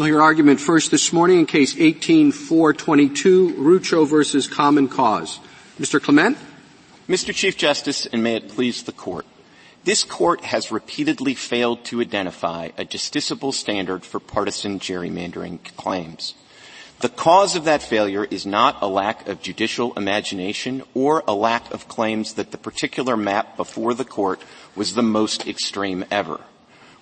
We'll hear argument first this morning in case 18422, Rucho versus Common Cause. Mr. Clement? Mr. Chief Justice, and may it please the court. This court has repeatedly failed to identify a justiciable standard for partisan gerrymandering claims. The cause of that failure is not a lack of judicial imagination or a lack of claims that the particular map before the court was the most extreme ever.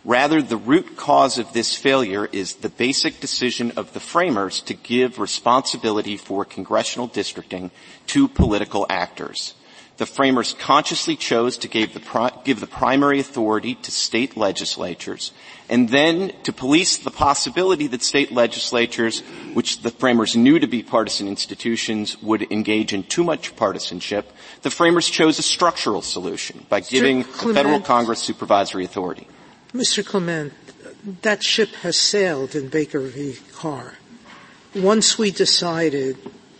Rather, the root cause of this failure is the basic decision of the framers to give responsibility for congressional districting to political actors. The framers consciously chose to give the, pri- give the primary authority to state legislatures and then to police the possibility that state legislatures, which the framers knew to be partisan institutions, would engage in too much partisanship. The framers chose a structural solution by giving the federal Congress supervisory authority. Mr. Clement, that ship has sailed in Baker v. Carr. Once we decided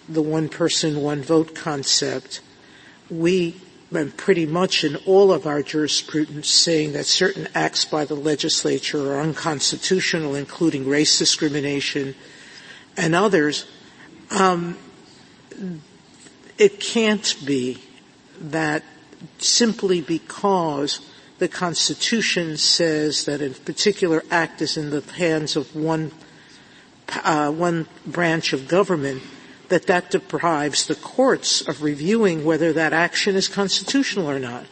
the one person, one vote concept, we pretty much in all of our jurisprudence saying that certain acts by the legislature are unconstitutional, including race discrimination and others. Um, it can't be that simply because the Constitution says that a particular act is in the hands of one uh, one branch of government, that that deprives the courts of reviewing whether that action is constitutional or not.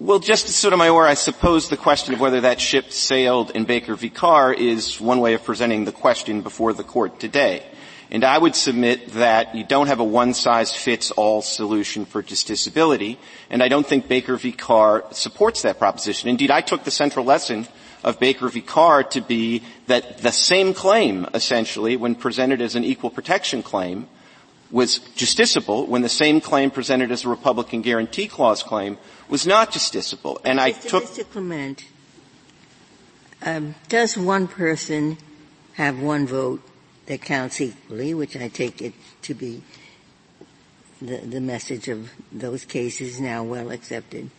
Well, Justice Sotomayor, I suppose the question of whether that ship sailed in Baker v. Carr is one way of presenting the question before the court today. And I would submit that you don't have a one-size-fits-all solution for justiciability, and I don't think Baker v. Carr supports that proposition. Indeed, I took the central lesson of Baker v. Carr to be that the same claim, essentially, when presented as an equal protection claim, was justiciable when the same claim presented as a Republican Guarantee Clause claim was not justiciable. And I Mr. took Mr. Clement, um, does one person have one vote that counts equally, which I take it to be the, the message of those cases now well accepted.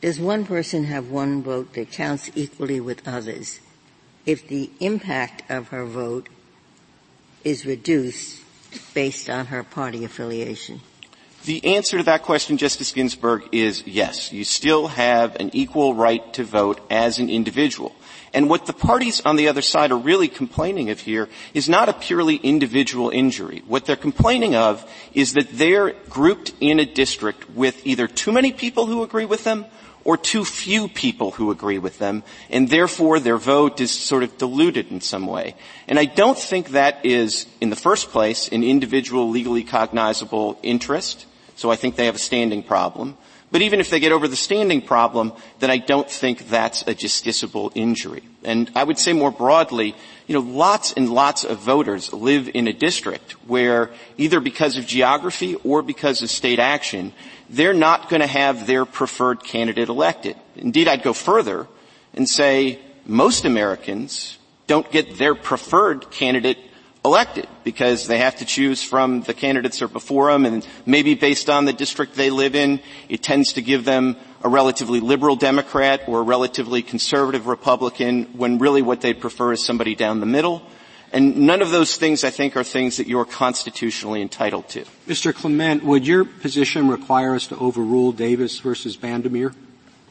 Does one person have one vote that counts equally with others if the impact of her vote is reduced based on her party affiliation? The answer to that question, Justice Ginsburg, is yes. You still have an equal right to vote as an individual. And what the parties on the other side are really complaining of here is not a purely individual injury. What they're complaining of is that they're grouped in a district with either too many people who agree with them or too few people who agree with them, and therefore their vote is sort of diluted in some way. And I don't think that is, in the first place, an individual legally cognizable interest, so I think they have a standing problem. But even if they get over the standing problem, then I don't think that's a justiciable injury. And I would say more broadly, you know, lots and lots of voters live in a district where either because of geography or because of state action, they're not going to have their preferred candidate elected. Indeed, I'd go further and say most Americans don't get their preferred candidate elected because they have to choose from the candidates that are before them and maybe based on the district they live in, it tends to give them a relatively liberal Democrat or a relatively conservative Republican when really what they prefer is somebody down the middle. And none of those things, I think, are things that you're constitutionally entitled to. Mr. Clement, would your position require us to overrule Davis versus Bandemer?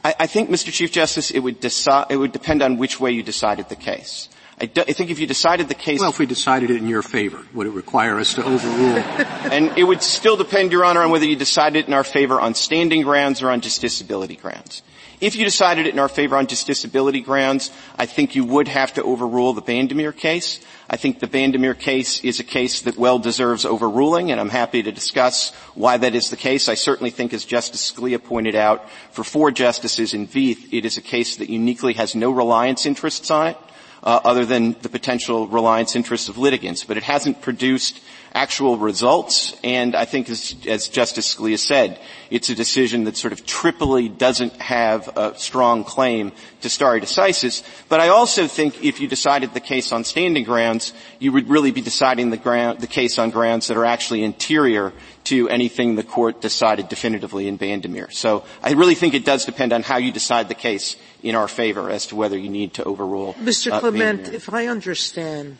I, I think, Mr. Chief Justice, it would, it would depend on which way you decided the case. I, do, I, think if you decided the case. Well, if we decided it in your favor, would it require us to overrule? and it would still depend, Your Honor, on whether you decided it in our favor on standing grounds or on justiciability grounds. If you decided it in our favor on justiciability grounds, I think you would have to overrule the Bandemer case. I think the Bandemer case is a case that well deserves overruling, and I'm happy to discuss why that is the case. I certainly think, as Justice Scalia pointed out, for four justices in Vieth, it is a case that uniquely has no reliance interests on it uh, other than the potential reliance interests of litigants. But it hasn't produced actual results, and I think as, as, Justice Scalia said, it's a decision that sort of triply doesn't have a strong claim to stare decisis. But I also think if you decided the case on standing grounds, you would really be deciding the, ground, the case on grounds that are actually interior to anything the court decided definitively in Bandemer. So I really think it does depend on how you decide the case in our favor as to whether you need to overrule Mr. Uh, Clement, if I understand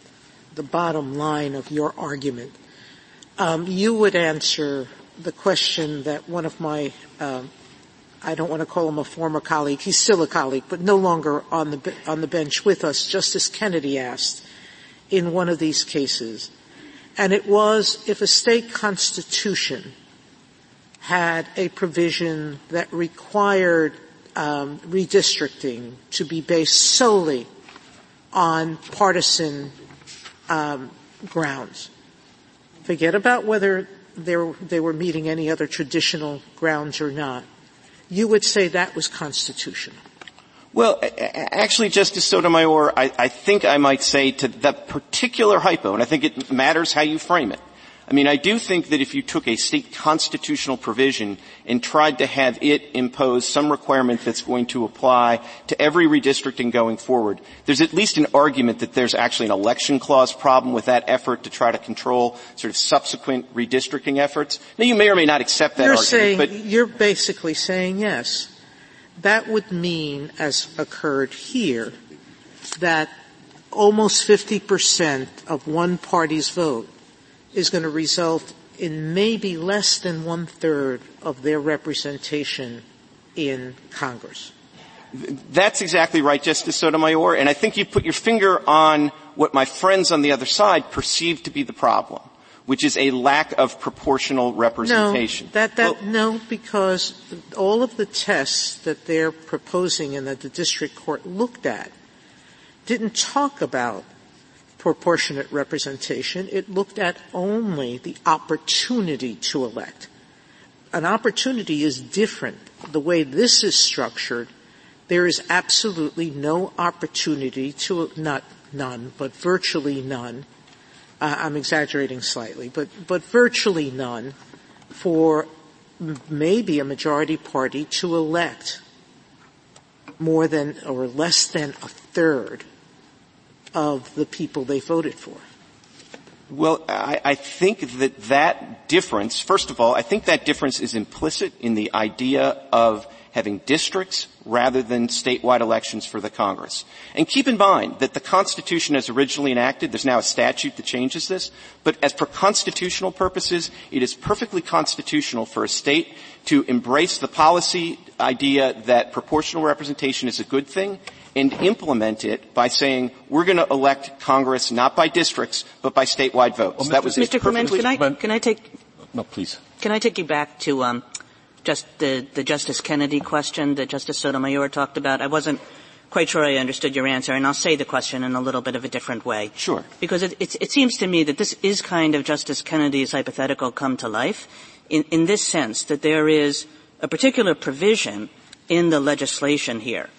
the bottom line of your argument, um, you would answer the question that one of my, um, I don't want to call him a former colleague, he's still a colleague, but no longer on the, on the bench with us, Justice Kennedy asked in one of these cases. And it was if a state constitution had a provision that required um, redistricting to be based solely on partisan um, grounds. Forget about whether they were meeting any other traditional grounds or not. You would say that was constitutional. Well, actually, Justice Sotomayor, I, I think I might say to that particular hypo, and I think it matters how you frame it. I mean, I do think that if you took a state constitutional provision and tried to have it impose some requirement that's going to apply to every redistricting going forward, there's at least an argument that there's actually an election clause problem with that effort to try to control sort of subsequent redistricting efforts. Now, you may or may not accept that you're argument, saying, but you're basically saying yes. That would mean, as occurred here, that almost 50% of one party's vote is going to result in maybe less than one third of their representation in Congress. That's exactly right, Justice Sotomayor, and I think you put your finger on what my friends on the other side perceive to be the problem, which is a lack of proportional representation. No, that, that, well, no, because all of the tests that they're proposing and that the district court looked at didn't talk about proportionate representation. It looked at only the opportunity to elect. An opportunity is different. The way this is structured, there is absolutely no opportunity to, not none, but virtually none. Uh, I'm exaggerating slightly, but, but virtually none for maybe a majority party to elect more than or less than a third of the people they voted for? Well, I, I, think that that difference, first of all, I think that difference is implicit in the idea of having districts rather than statewide elections for the Congress. And keep in mind that the Constitution as originally enacted, there's now a statute that changes this, but as for constitutional purposes, it is perfectly constitutional for a state to embrace the policy idea that proportional representation is a good thing and implement it by saying we're going to elect Congress not by districts but by statewide votes. Well, that was Mr. Clement. Can I can I take no please can I take you back to um, just the the Justice Kennedy question that Justice Sotomayor talked about? I wasn't quite sure I understood your answer, and I'll say the question in a little bit of a different way. Sure. Because it, it, it seems to me that this is kind of Justice Kennedy's hypothetical come to life, in, in this sense that there is a particular provision in the legislation here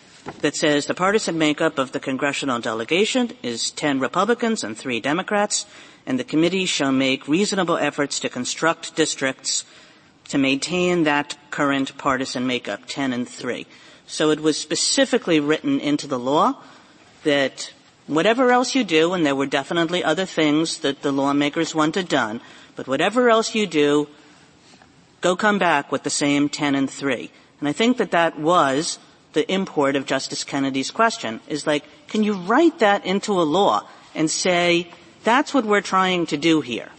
that says the partisan makeup of the congressional delegation is 10 Republicans and 3 Democrats, and the committee shall make reasonable efforts to construct districts to maintain that current partisan makeup, 10 and 3. So it was specifically written into the law that whatever else you do, and there were definitely other things that the lawmakers wanted done, but whatever else you do, go come back with the same 10 and 3. And I think that that was the import of Justice Kennedy's question is like, can you write that into a law and say, that's what we're trying to do here?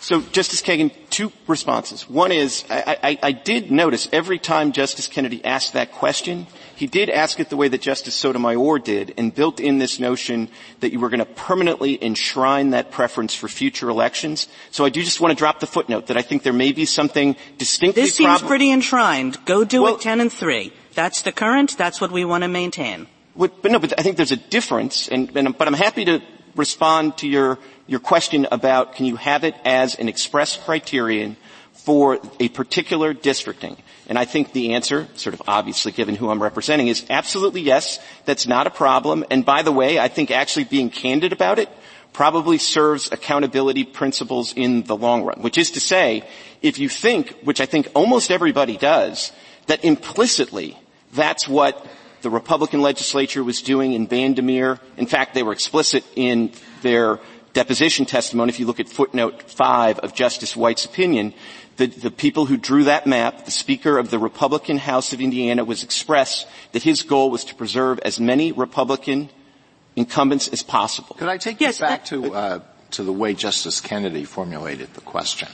So, Justice Kagan, two responses. One is, I, I, I, did notice every time Justice Kennedy asked that question, he did ask it the way that Justice Sotomayor did and built in this notion that you were going to permanently enshrine that preference for future elections. So I do just want to drop the footnote that I think there may be something distinctly This seems prob- pretty enshrined. Go do well, it 10 and 3. That's the current. That's what we want to maintain. But, but no, but I think there's a difference, and, and, but I'm happy to respond to your your question about can you have it as an express criterion for a particular districting. And I think the answer, sort of obviously given who I'm representing, is absolutely yes. That's not a problem. And by the way, I think actually being candid about it probably serves accountability principles in the long run. Which is to say, if you think, which I think almost everybody does, that implicitly that's what the Republican legislature was doing in Bandemer. In fact, they were explicit in their deposition testimony. If you look at footnote five of Justice White's opinion, the, the, people who drew that map, the Speaker of the Republican House of Indiana was expressed that his goal was to preserve as many Republican incumbents as possible. Could I take yes, you back to, uh, to the way Justice Kennedy formulated the question,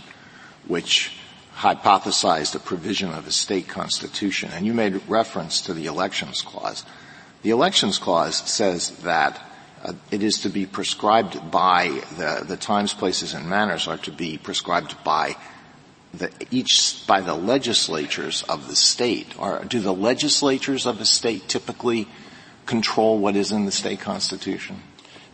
which hypothesized a provision of a state constitution, and you made reference to the elections clause. The elections clause says that uh, it is to be prescribed by the, the times, places, and manners are to be prescribed by the, each by the legislatures of the state. Or do the legislatures of the state typically control what is in the state constitution?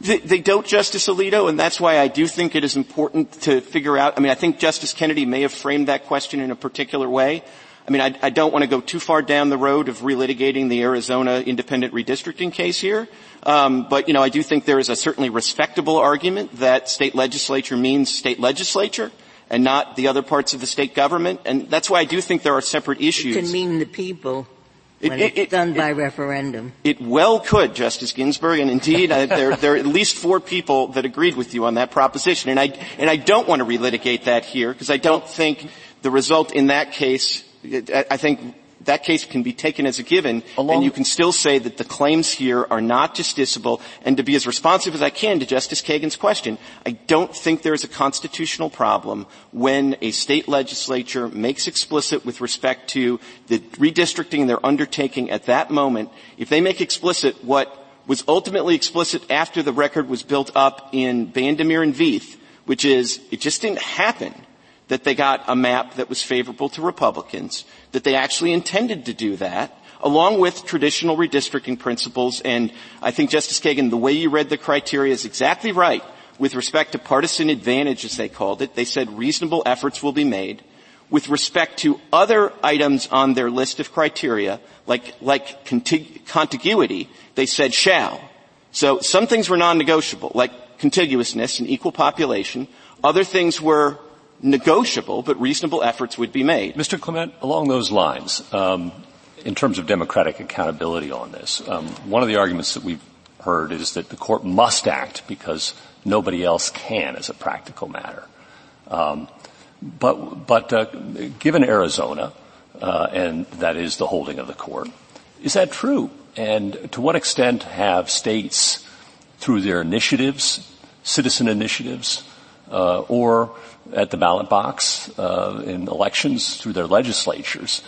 They, they, don't, Justice Alito, and that's why I do think it is important to figure out. I mean, I think Justice Kennedy may have framed that question in a particular way. I mean, I, I don't want to go too far down the road of relitigating the Arizona independent redistricting case here. Um, but you know, I do think there is a certainly respectable argument that state legislature means state legislature and not the other parts of the state government. And that's why I do think there are separate issues. It can mean the people when it, it's it, done by referendum. It well could, Justice Ginsburg, and indeed uh, there, there, are at least four people that agreed with you on that proposition. And I, and I don't want to relitigate that here because I don't think the result in that case, I think that case can be taken as a given, Along and you can still say that the claims here are not justiciable. And to be as responsive as I can to Justice Kagan's question, I don't think there is a constitutional problem when a state legislature makes explicit with respect to the redistricting they're undertaking at that moment, if they make explicit what was ultimately explicit after the record was built up in Bandemer and Vieth, which is it just didn't happen that they got a map that was favorable to Republicans, that they actually intended to do that, along with traditional redistricting principles. And I think, Justice Kagan, the way you read the criteria is exactly right with respect to partisan advantage, as they called it. They said reasonable efforts will be made. With respect to other items on their list of criteria, like, like contig- contiguity, they said shall. So some things were non-negotiable, like contiguousness and equal population. Other things were negotiable, but reasonable efforts would be made. Mr. Clement, along those lines, um, in terms of democratic accountability on this, um, one of the arguments that we've heard is that the court must act because nobody else can as a practical matter. Um, but, but uh, given Arizona, uh, and that is the holding of the court, is that true? And to what extent have states, through their initiatives, citizen initiatives, uh, or at the ballot box uh, in elections through their legislatures,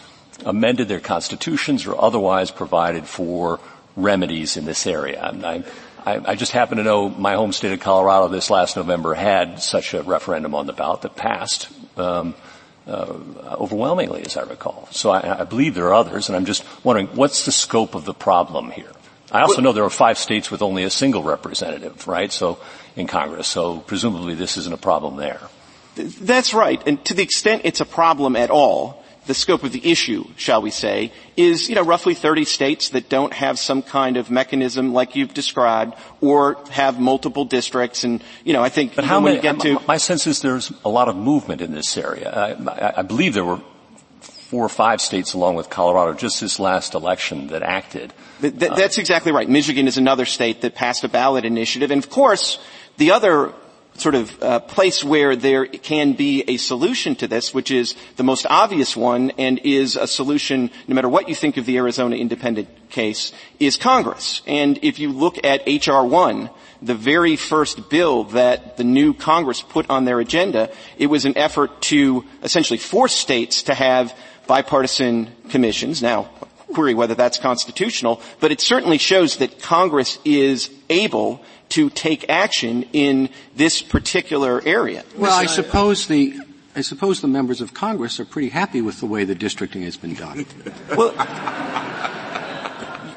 amended their constitutions or otherwise provided for remedies in this area. I, I, I, just happen to know my home state of Colorado this last November had such a referendum on the ballot that passed um, uh, overwhelmingly, as I recall. So I, I, believe there are others, and I'm just wondering what's the scope of the problem here. I also know there are five states with only a single representative, right? So in Congress, so presumably this isn't a problem there. That's right. And to the extent it's a problem at all, the scope of the issue, shall we say, is, you know, roughly 30 states that don't have some kind of mechanism like you've described or have multiple districts and, you know, I think but how many, get to... My sense is there's a lot of movement in this area. I, I believe there were four or five states along with Colorado just this last election that acted. Th- th- that's exactly right. Michigan is another state that passed a ballot initiative. And of course, the other sort of uh, place where there can be a solution to this, which is the most obvious one and is a solution, no matter what you think of the Arizona independent case, is Congress. And if you look at H.R. 1, the very first bill that the new Congress put on their agenda, it was an effort to essentially force states to have bipartisan commissions. Now, query whether that's constitutional, but it certainly shows that Congress is able to take action in this particular area. Well, I suppose the I suppose the members of Congress are pretty happy with the way the districting has been done. well,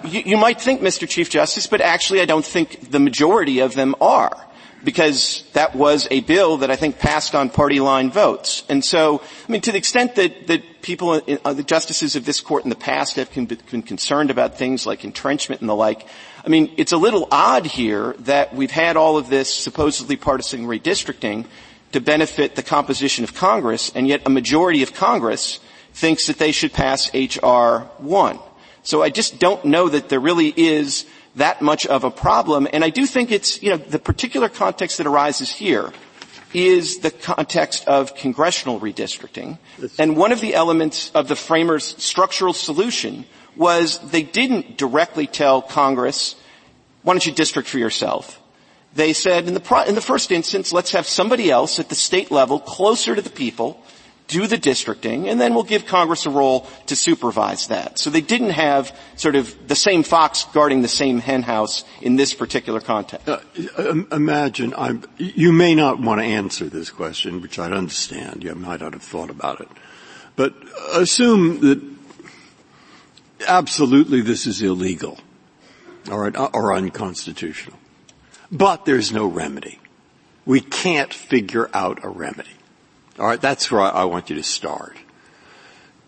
you, you might think, Mr. Chief Justice, but actually I don't think the majority of them are because that was a bill that I think passed on party line votes. And so, I mean, to the extent that, that people, uh, the justices of this court in the past have been concerned about things like entrenchment and the like, I mean, it's a little odd here that we've had all of this supposedly partisan redistricting to benefit the composition of Congress, and yet a majority of Congress thinks that they should pass H.R. 1. So I just don't know that there really is that much of a problem, and I do think it's, you know, the particular context that arises here is the context of congressional redistricting. And one of the elements of the framers' structural solution was they didn't directly tell Congress, why don't you district for yourself? They said in the, pro- in the first instance, let's have somebody else at the state level closer to the people do the districting, and then we'll give Congress a role to supervise that. So they didn't have sort of the same fox guarding the same henhouse in this particular context. Uh, imagine, I'm, you may not want to answer this question, which I understand. You might not have thought about it. But assume that absolutely this is illegal or, or unconstitutional. But there's no remedy. We can't figure out a remedy. All right, that's where I, I want you to start.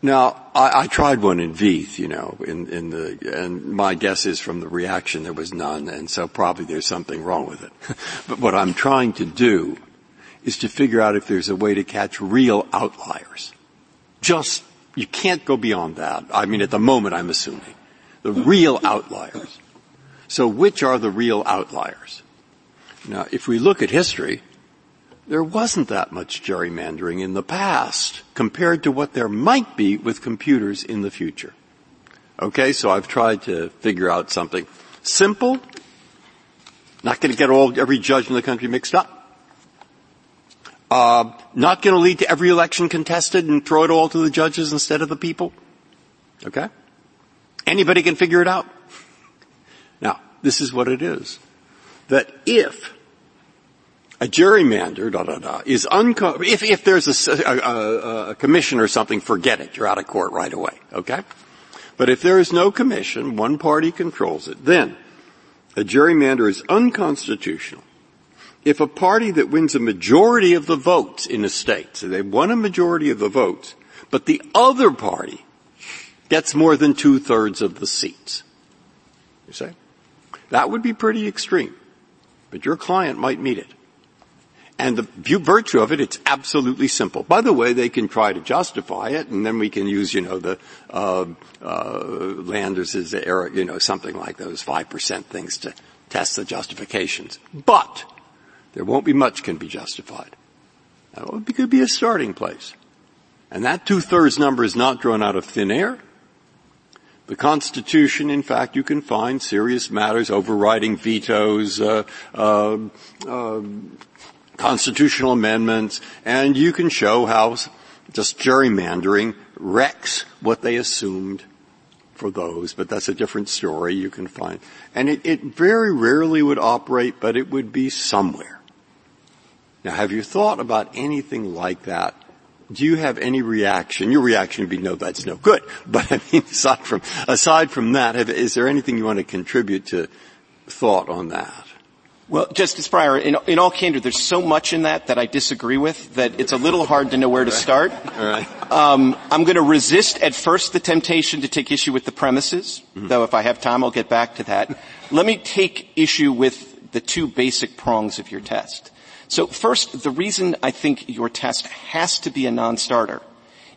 Now, I, I, tried one in Vieth, you know, in, in the, and my guess is from the reaction there was none, and so probably there's something wrong with it. but what I'm trying to do is to figure out if there's a way to catch real outliers. Just, you can't go beyond that. I mean, at the moment I'm assuming. The real outliers. So which are the real outliers? Now, if we look at history, there wasn't that much gerrymandering in the past compared to what there might be with computers in the future. Okay, so I've tried to figure out something simple, not going to get all every judge in the country mixed up. Uh, not going to lead to every election contested and throw it all to the judges instead of the people. Okay? Anybody can figure it out. Now, this is what it is. That if a gerrymander, da da da, is unco- if, if there's a, a, a, commission or something, forget it. You're out of court right away. Okay? But if there is no commission, one party controls it, then a gerrymander is unconstitutional. If a party that wins a majority of the votes in a state, so they won a majority of the votes, but the other party gets more than two thirds of the seats. You say? That would be pretty extreme. But your client might meet it. And the virtue of it, it's absolutely simple. By the way, they can try to justify it, and then we can use, you know, the uh, uh, Landers' error, you know, something like those five percent things to test the justifications. But there won't be much can be justified. That could be a starting place, and that two-thirds number is not drawn out of thin air. The Constitution, in fact, you can find serious matters overriding vetoes, uh, uh, uh constitutional amendments, and you can show how just gerrymandering wrecks what they assumed for those, but that's a different story you can find. And it, it very rarely would operate, but it would be somewhere. Now have you thought about anything like that? Do you have any reaction? Your reaction would be, no, that's no good. But I mean, aside from, aside from that, have, is there anything you want to contribute to thought on that? Well, Justice Breyer, in, in, all candor, there's so much in that that I disagree with that it's a little hard to know where to start. Um, I'm going to resist at first the temptation to take issue with the premises, mm-hmm. though if I have time, I'll get back to that. Let me take issue with the two basic prongs of your test. So first, the reason I think your test has to be a non-starter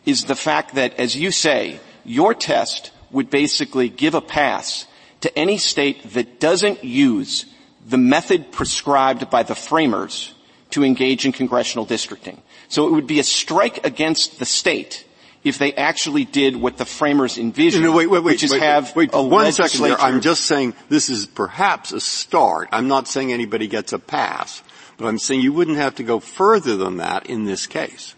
is the fact that, as you say, your test would basically give a pass to any state that doesn't use the method prescribed by the framers to engage in congressional districting. So it would be a strike against the state if they actually did what the framers envisioned, no, wait, wait, wait, which is wait, have wait, a one second there. I'm just saying this is perhaps a start. I'm not saying anybody gets a pass, but I'm saying you wouldn't have to go further than that in this case.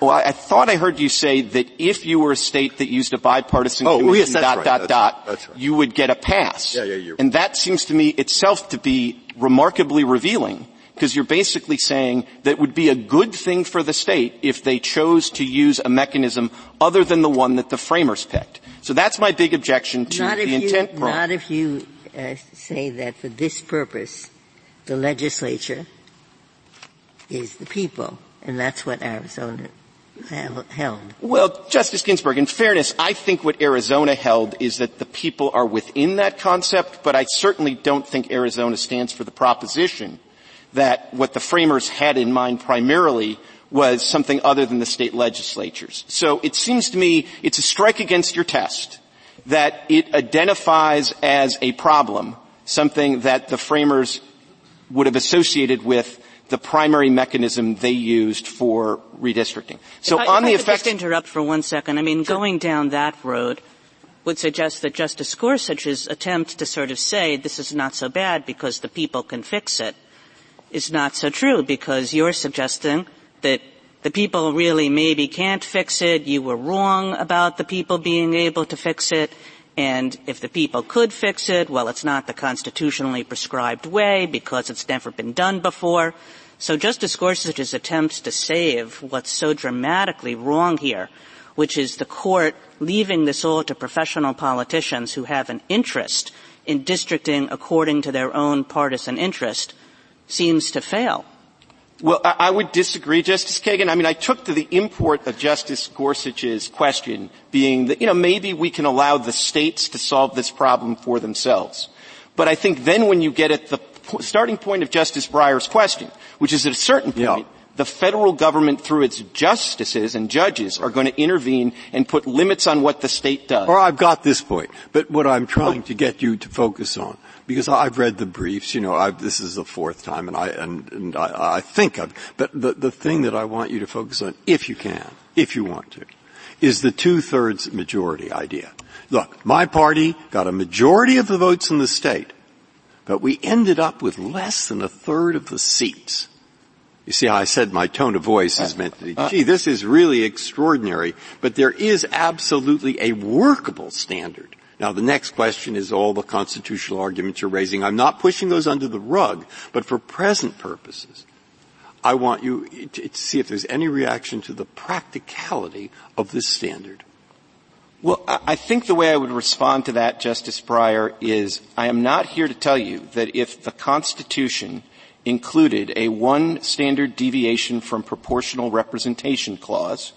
Well, I, I, thought I heard you say that if you were a state that used a bipartisan oh, commission, yes, dot, right. dot, that's, dot, that's right. you would get a pass. Yeah, yeah, you're and that seems to me itself to be remarkably revealing because you're basically saying that would be a good thing for the state if they chose to use a mechanism other than the one that the framers picked. So that's my big objection to not the intent you, Not if you uh, say that for this purpose, the legislature is the people, and that's what Arizona held? Well, Justice Ginsburg, in fairness, I think what Arizona held is that the people are within that concept, but I certainly don't think Arizona stands for the proposition that what the framers had in mind primarily was something other than the state legislatures. So it seems to me it's a strike against your test that it identifies as a problem something that the framers would have associated with the primary mechanism they used for redistricting. So if on I, the effect, just interrupt for one second. I mean, sure. going down that road, would suggest that Justice Gorsuch's attempt to sort of say this is not so bad because the people can fix it is not so true because you're suggesting that the people really maybe can't fix it, you were wrong about the people being able to fix it, and if the people could fix it, well, it's not the constitutionally prescribed way because it's never been done before. So Justice Gorsuch's attempts to save what's so dramatically wrong here, which is the court leaving this all to professional politicians who have an interest in districting according to their own partisan interest, seems to fail. Well, I would disagree, Justice Kagan. I mean, I took to the import of Justice Gorsuch's question being that, you know, maybe we can allow the states to solve this problem for themselves. But I think then when you get at the starting point of Justice Breyer's question, which is at a certain point, yeah. the federal government through its justices and judges are going to intervene and put limits on what the state does. Or I've got this point, but what I'm trying oh. to get you to focus on because I've read the briefs. You know, I've, this is the fourth time, and I and, and I, I think I've. But the the thing that I want you to focus on, if you can, if you want to, is the two thirds majority idea. Look, my party got a majority of the votes in the state, but we ended up with less than a third of the seats. You see how I said my tone of voice is meant to be, uh, gee, this is really extraordinary, but there is absolutely a workable standard now the next question is all the constitutional arguments you're raising. I'm not pushing those under the rug, but for present purposes, I want you to see if there's any reaction to the practicality of this standard. Well, I think the way I would respond to that, Justice Breyer, is I am not here to tell you that if the Constitution included a one standard deviation from proportional representation clause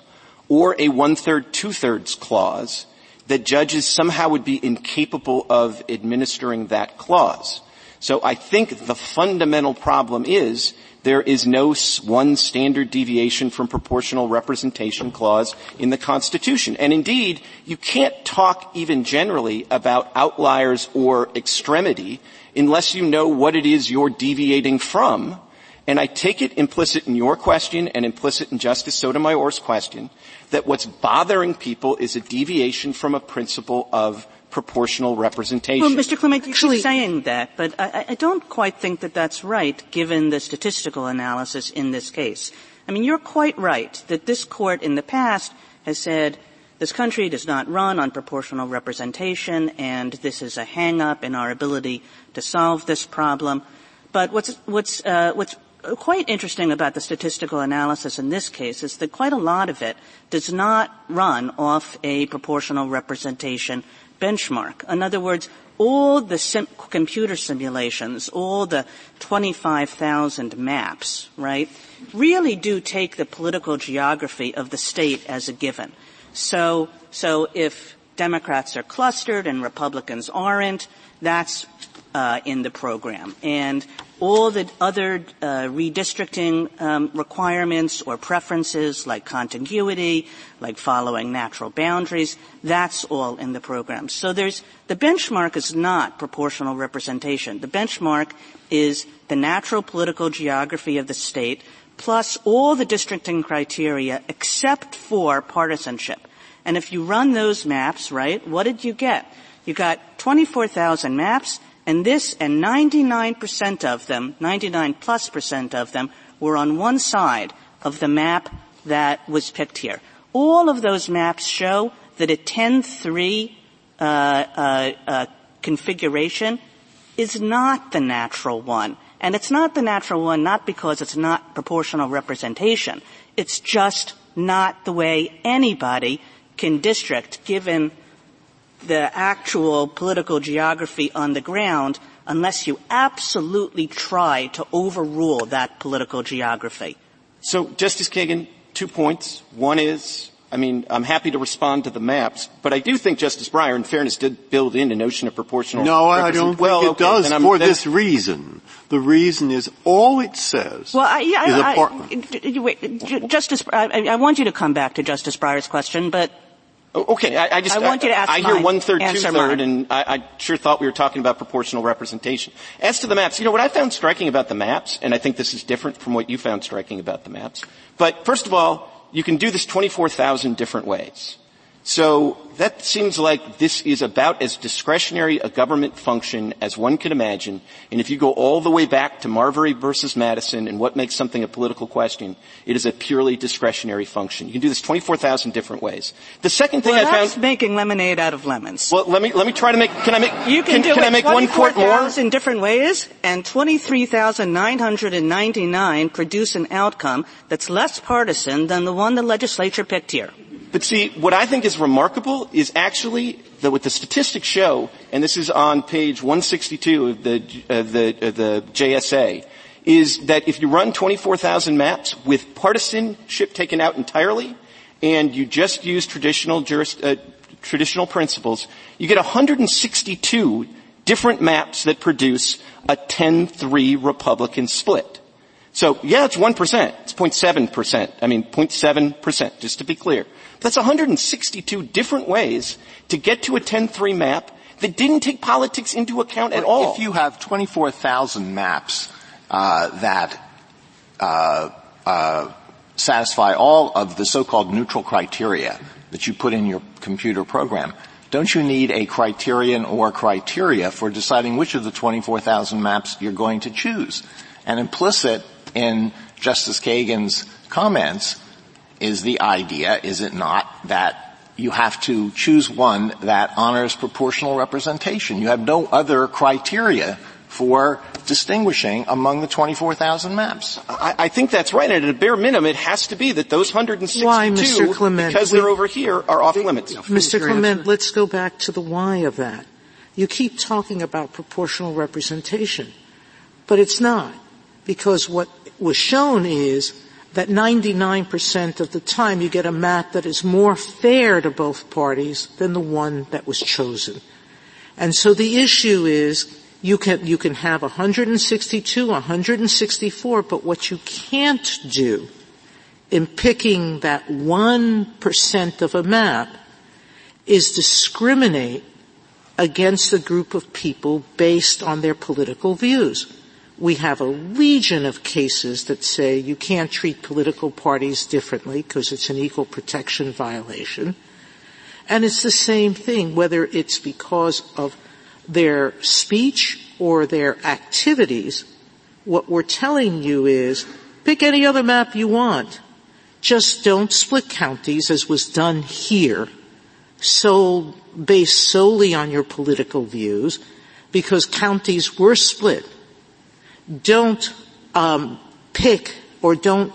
or a one-third, two-thirds clause, that judges somehow would be incapable of administering that clause. So I think the fundamental problem is there is no one standard deviation from proportional representation clause in the Constitution. And indeed, you can't talk even generally about outliers or extremity unless you know what it is you're deviating from. And I take it implicit in your question and implicit in Justice Sotomayor's question that what's bothering people is a deviation from a principle of proportional representation. Well, Mr. Clement, you keep saying that, but I, I don't quite think that that's right given the statistical analysis in this case. I mean, you're quite right that this court in the past has said this country does not run on proportional representation and this is a hang-up in our ability to solve this problem. But what's, what's, uh, what's quite interesting about the statistical analysis in this case is that quite a lot of it does not run off a proportional representation benchmark. In other words, all the sim- computer simulations, all the 25,000 maps, right, really do take the political geography of the state as a given. So, so if Democrats are clustered and Republicans aren't, that's uh, in the program. And all the other uh, redistricting um, requirements or preferences like contiguity, like following natural boundaries, that's all in the program. So there's, the benchmark is not proportional representation. The benchmark is the natural political geography of the state plus all the districting criteria except for partisanship. And if you run those maps, right, what did you get? You got 24,000 maps, and this and 99% of them, 99 plus percent of them, were on one side of the map that was picked here. All of those maps show that a 10-3 uh, uh, uh, configuration is not the natural one. And it's not the natural one not because it's not proportional representation. It's just not the way anybody can district given the actual political geography on the ground unless you absolutely try to overrule that political geography. So, Justice Kagan, two points. One is, I mean, I'm happy to respond to the maps, but I do think Justice Breyer, in fairness, did build in a notion of proportional. No, I don't well, think it okay, does for this reason. The reason is all it says well, I, yeah, is I, I, wait, Justice, I, I want you to come back to Justice Breyer's question, but okay, I, I just I want you to ask I, I hear one third, two third, and I, I sure thought we were talking about proportional representation. As to the maps, you know what I found striking about the maps, and I think this is different from what you found striking about the maps. But first of all, you can do this 24,000 different ways. So that seems like this is about as discretionary a government function as one could imagine. And if you go all the way back to Marbury versus Madison and what makes something a political question, it is a purely discretionary function. You can do this 24,000 different ways. The second thing well, I found. making lemonade out of lemons. Well, let me, let me try to make, can I make, you can, can, do can it I make one point more? in different ways and 23,999 produce an outcome that's less partisan than the one the legislature picked here. But see, what I think is remarkable is actually that what the statistics show, and this is on page 162 of the, of the, of the JSA, is that if you run 24,000 maps with partisanship taken out entirely, and you just use traditional juris, uh, traditional principles, you get 162 different maps that produce a 10-3 Republican split. So yeah, it's 1%. It's 0.7%. I mean, 0.7%, just to be clear. That's 162 different ways to get to a 10-3 map that didn't take politics into account at all. If you have 24,000 maps uh, that uh, uh, satisfy all of the so-called neutral criteria that you put in your computer program, don't you need a criterion or criteria for deciding which of the 24,000 maps you're going to choose? And implicit in Justice Kagan's comments is the idea, is it not, that you have to choose one that honors proportional representation. You have no other criteria for distinguishing among the 24,000 maps. I, I, think that's right. And at a bare minimum, it has to be that those 162, why, Mr. Clement, because they're over here, are off limits. Mr. Clement, let's go back to the why of that. You keep talking about proportional representation, but it's not. Because what was shown is that 99% of the time you get a map that is more fair to both parties than the one that was chosen. And so the issue is you can, you can have 162, 164, but what you can't do in picking that 1% of a map is discriminate against a group of people based on their political views we have a legion of cases that say you can't treat political parties differently because it's an equal protection violation. And it's the same thing, whether it's because of their speech or their activities. What we're telling you is, pick any other map you want. Just don't split counties as was done here, so based solely on your political views, because counties were split don't um, pick or don't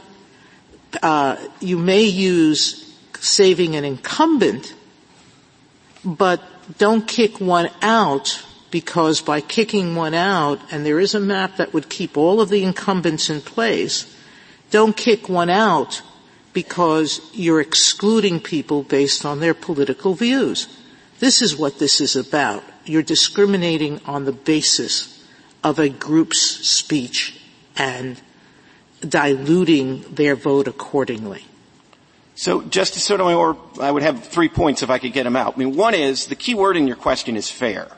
uh, you may use saving an incumbent but don't kick one out because by kicking one out and there is a map that would keep all of the incumbents in place don't kick one out because you're excluding people based on their political views. This is what this is about. You're discriminating on the basis of a group's speech and diluting their vote accordingly. So, Justice Sotomayor, I would have three points if I could get them out. I mean, one is, the key word in your question is fair.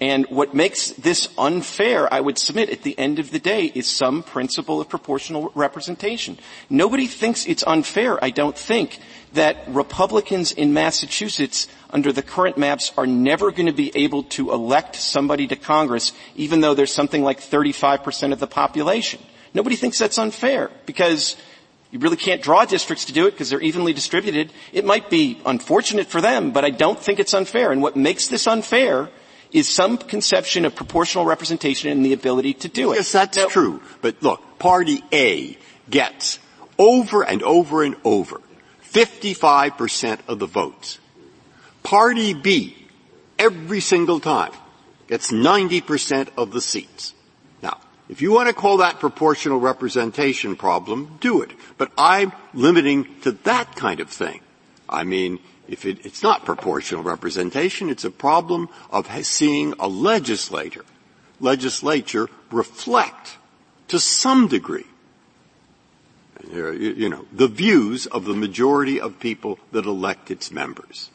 And what makes this unfair, I would submit at the end of the day, is some principle of proportional representation. Nobody thinks it's unfair, I don't think, that Republicans in Massachusetts under the current maps are never going to be able to elect somebody to Congress even though there's something like 35% of the population. Nobody thinks that's unfair because you really can't draw districts to do it because they're evenly distributed. It might be unfortunate for them, but I don't think it's unfair. And what makes this unfair is some conception of proportional representation and the ability to do it. Yes, that's now, true. But look, party A gets over and over and over 55% of the votes. Party B, every single time, gets 90% of the seats. Now, if you want to call that proportional representation problem, do it. But I'm limiting to that kind of thing. I mean, if it, it's not proportional representation, it's a problem of seeing a legislator, legislature reflect to some degree you know, the views of the majority of people that elect its members.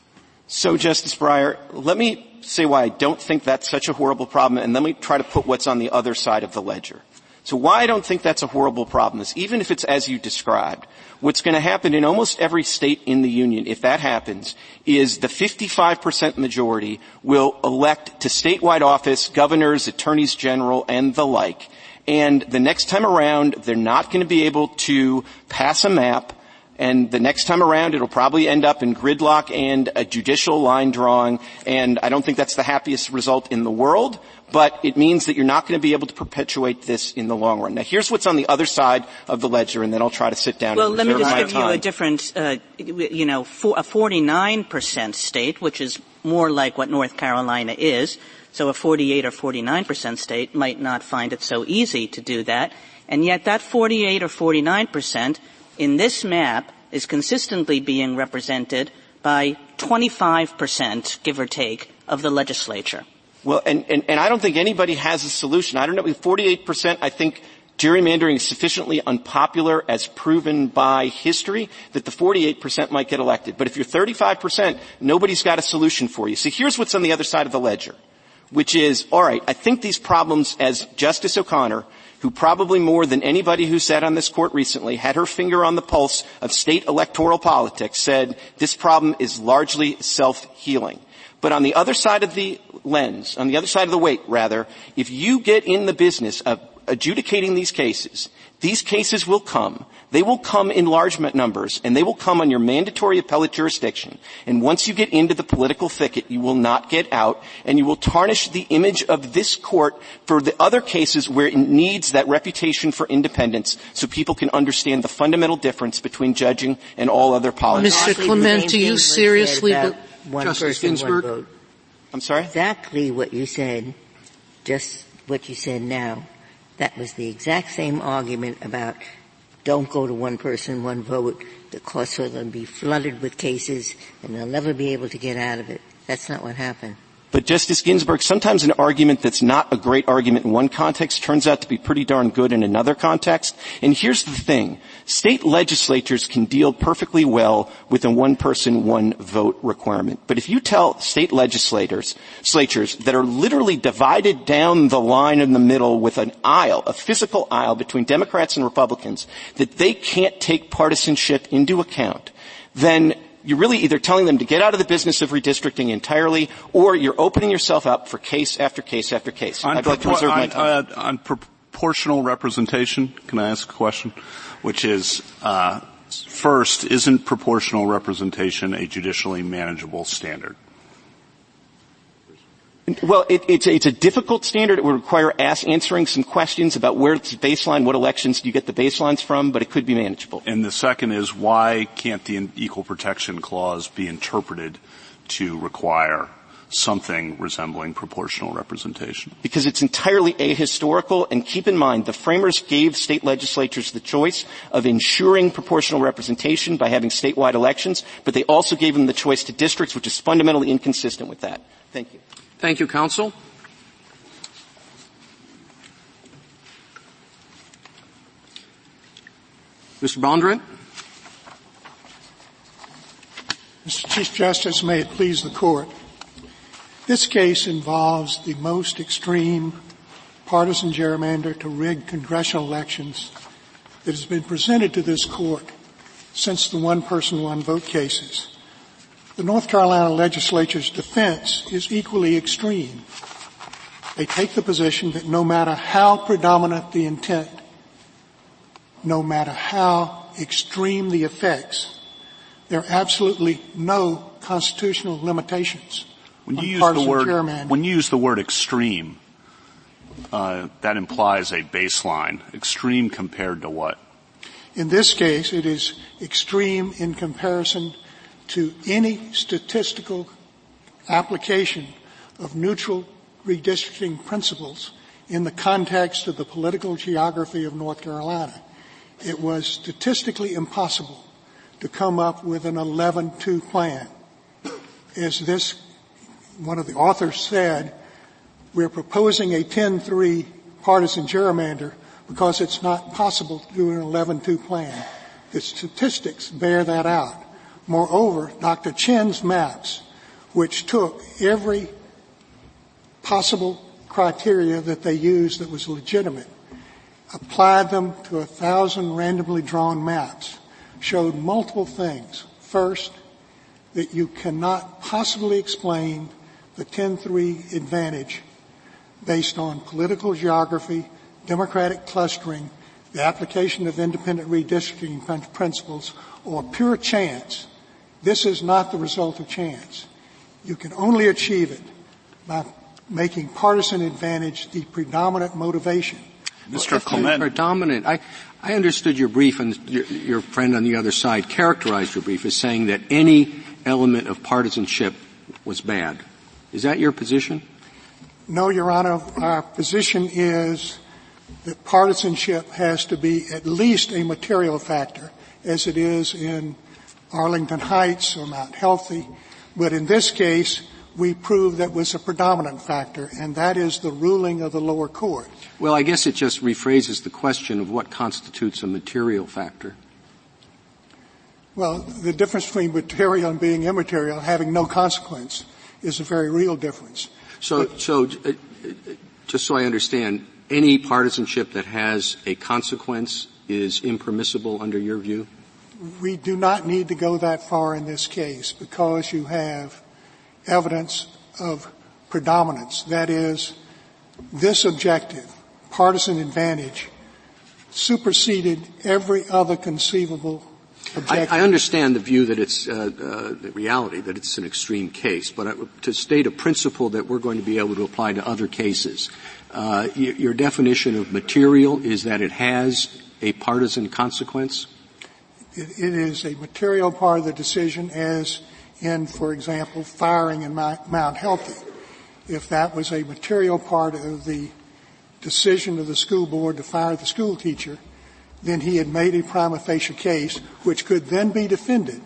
So, Justice Breyer, let me say why I don't think that's such a horrible problem, and let me try to put what's on the other side of the ledger. So why I don't think that's a horrible problem is even if it's as you described, what's going to happen in almost every state in the union, if that happens, is the 55% majority will elect to statewide office governors, attorneys general, and the like. And the next time around, they're not going to be able to pass a map and the next time around it'll probably end up in gridlock and a judicial line drawing, and I don't think that's the happiest result in the world, but it means that you're not going to be able to perpetuate this in the long run. Now here's what's on the other side of the ledger, and then I'll try to sit down well, let me just give time. you a different, uh, you know, for a 49% state, which is more like what North Carolina is, so a 48 or 49% state might not find it so easy to do that, and yet that 48 or 49% in this map is consistently being represented by 25%, give or take, of the legislature. Well, and, and, and I don't think anybody has a solution. I don't know, 48%, I think gerrymandering is sufficiently unpopular as proven by history that the 48% might get elected. But if you're 35%, nobody's got a solution for you. So here's what's on the other side of the ledger, which is, alright, I think these problems, as Justice O'Connor who probably more than anybody who sat on this court recently had her finger on the pulse of state electoral politics said this problem is largely self-healing. But on the other side of the lens, on the other side of the weight rather, if you get in the business of adjudicating these cases, these cases will come. They will come in large numbers, and they will come on your mandatory appellate jurisdiction. And once you get into the political thicket, you will not get out, and you will tarnish the image of this court for the other cases where it needs that reputation for independence so people can understand the fundamental difference between judging and all other politics. Mr. Clement, do you seriously... One Justice Ginsburg? I'm sorry? Exactly what you said, just what you said now. That was the exact same argument about don't go to one person, one vote. The courts to be flooded with cases and they'll never be able to get out of it. That's not what happened. But Justice Ginsburg, sometimes an argument that's not a great argument in one context turns out to be pretty darn good in another context. And here's the thing. State legislatures can deal perfectly well with a one person, one vote requirement. But if you tell state legislators, legislatures that are literally divided down the line in the middle with an aisle, a physical aisle between Democrats and Republicans, that they can't take partisanship into account, then you're really either telling them to get out of the business of redistricting entirely, or you're opening yourself up for case after case after case. On I'd like to reserve my time. uh, on proportional representation, can I ask a question? Which is, uh, first, isn't proportional representation a judicially manageable standard? Well, it, it's, a, it's, a, difficult standard. It would require ask, answering some questions about where it's baseline, what elections do you get the baselines from, but it could be manageable. And the second is why can't the Equal Protection Clause be interpreted to require something resembling proportional representation? Because it's entirely ahistorical, and keep in mind, the framers gave state legislatures the choice of ensuring proportional representation by having statewide elections, but they also gave them the choice to districts, which is fundamentally inconsistent with that. Thank you. Thank you, counsel. Mr. Bondurant? Mr. Chief Justice, may it please the court. This case involves the most extreme partisan gerrymander to rig congressional elections that has been presented to this court since the one person, one vote cases. The North Carolina legislature's defense is equally extreme. They take the position that no matter how predominant the intent, no matter how extreme the effects, there are absolutely no constitutional limitations when you use the word when you use the word extreme, uh, that implies a baseline. Extreme compared to what? In this case, it is extreme in comparison to any statistical application of neutral redistricting principles in the context of the political geography of North Carolina. It was statistically impossible to come up with an 11-2 plan. As this, one of the authors said, we're proposing a 10-3 partisan gerrymander because it's not possible to do an 11-2 plan. The statistics bear that out. Moreover, Dr. Chen's maps, which took every possible criteria that they used that was legitimate, applied them to a thousand randomly drawn maps, showed multiple things. First, that you cannot possibly explain the 10-3 advantage based on political geography, democratic clustering, the application of independent redistricting principles, or pure chance. This is not the result of chance. You can only achieve it by making partisan advantage the predominant motivation. Mr. Clement. Predominant. I, I understood your brief and your, your friend on the other side characterized your brief as saying that any element of partisanship was bad. Is that your position? No, Your Honor. Our position is that partisanship has to be at least a material factor, as it is in Arlington Heights or Mount Healthy. But in this case, we prove that was a predominant factor, and that is the ruling of the lower court. Well, I guess it just rephrases the question of what constitutes a material factor. Well, the difference between material and being immaterial, having no consequence, is a very real difference. So, but, so uh, just so I understand, any partisanship that has a consequence is impermissible under your view? We do not need to go that far in this case because you have evidence of predominance. That is, this objective, partisan advantage, superseded every other conceivable I, I, understand the view that it's uh, uh, the reality that it's an extreme case, but I, to state a principle that we're going to be able to apply to other cases, uh, y- your definition of material is that it has a partisan consequence. It, it is a material part of the decision, as in, for example, firing in Mount Healthy. If that was a material part of the decision of the school board to fire the school teacher, then he had made a prima facie case which could then be defended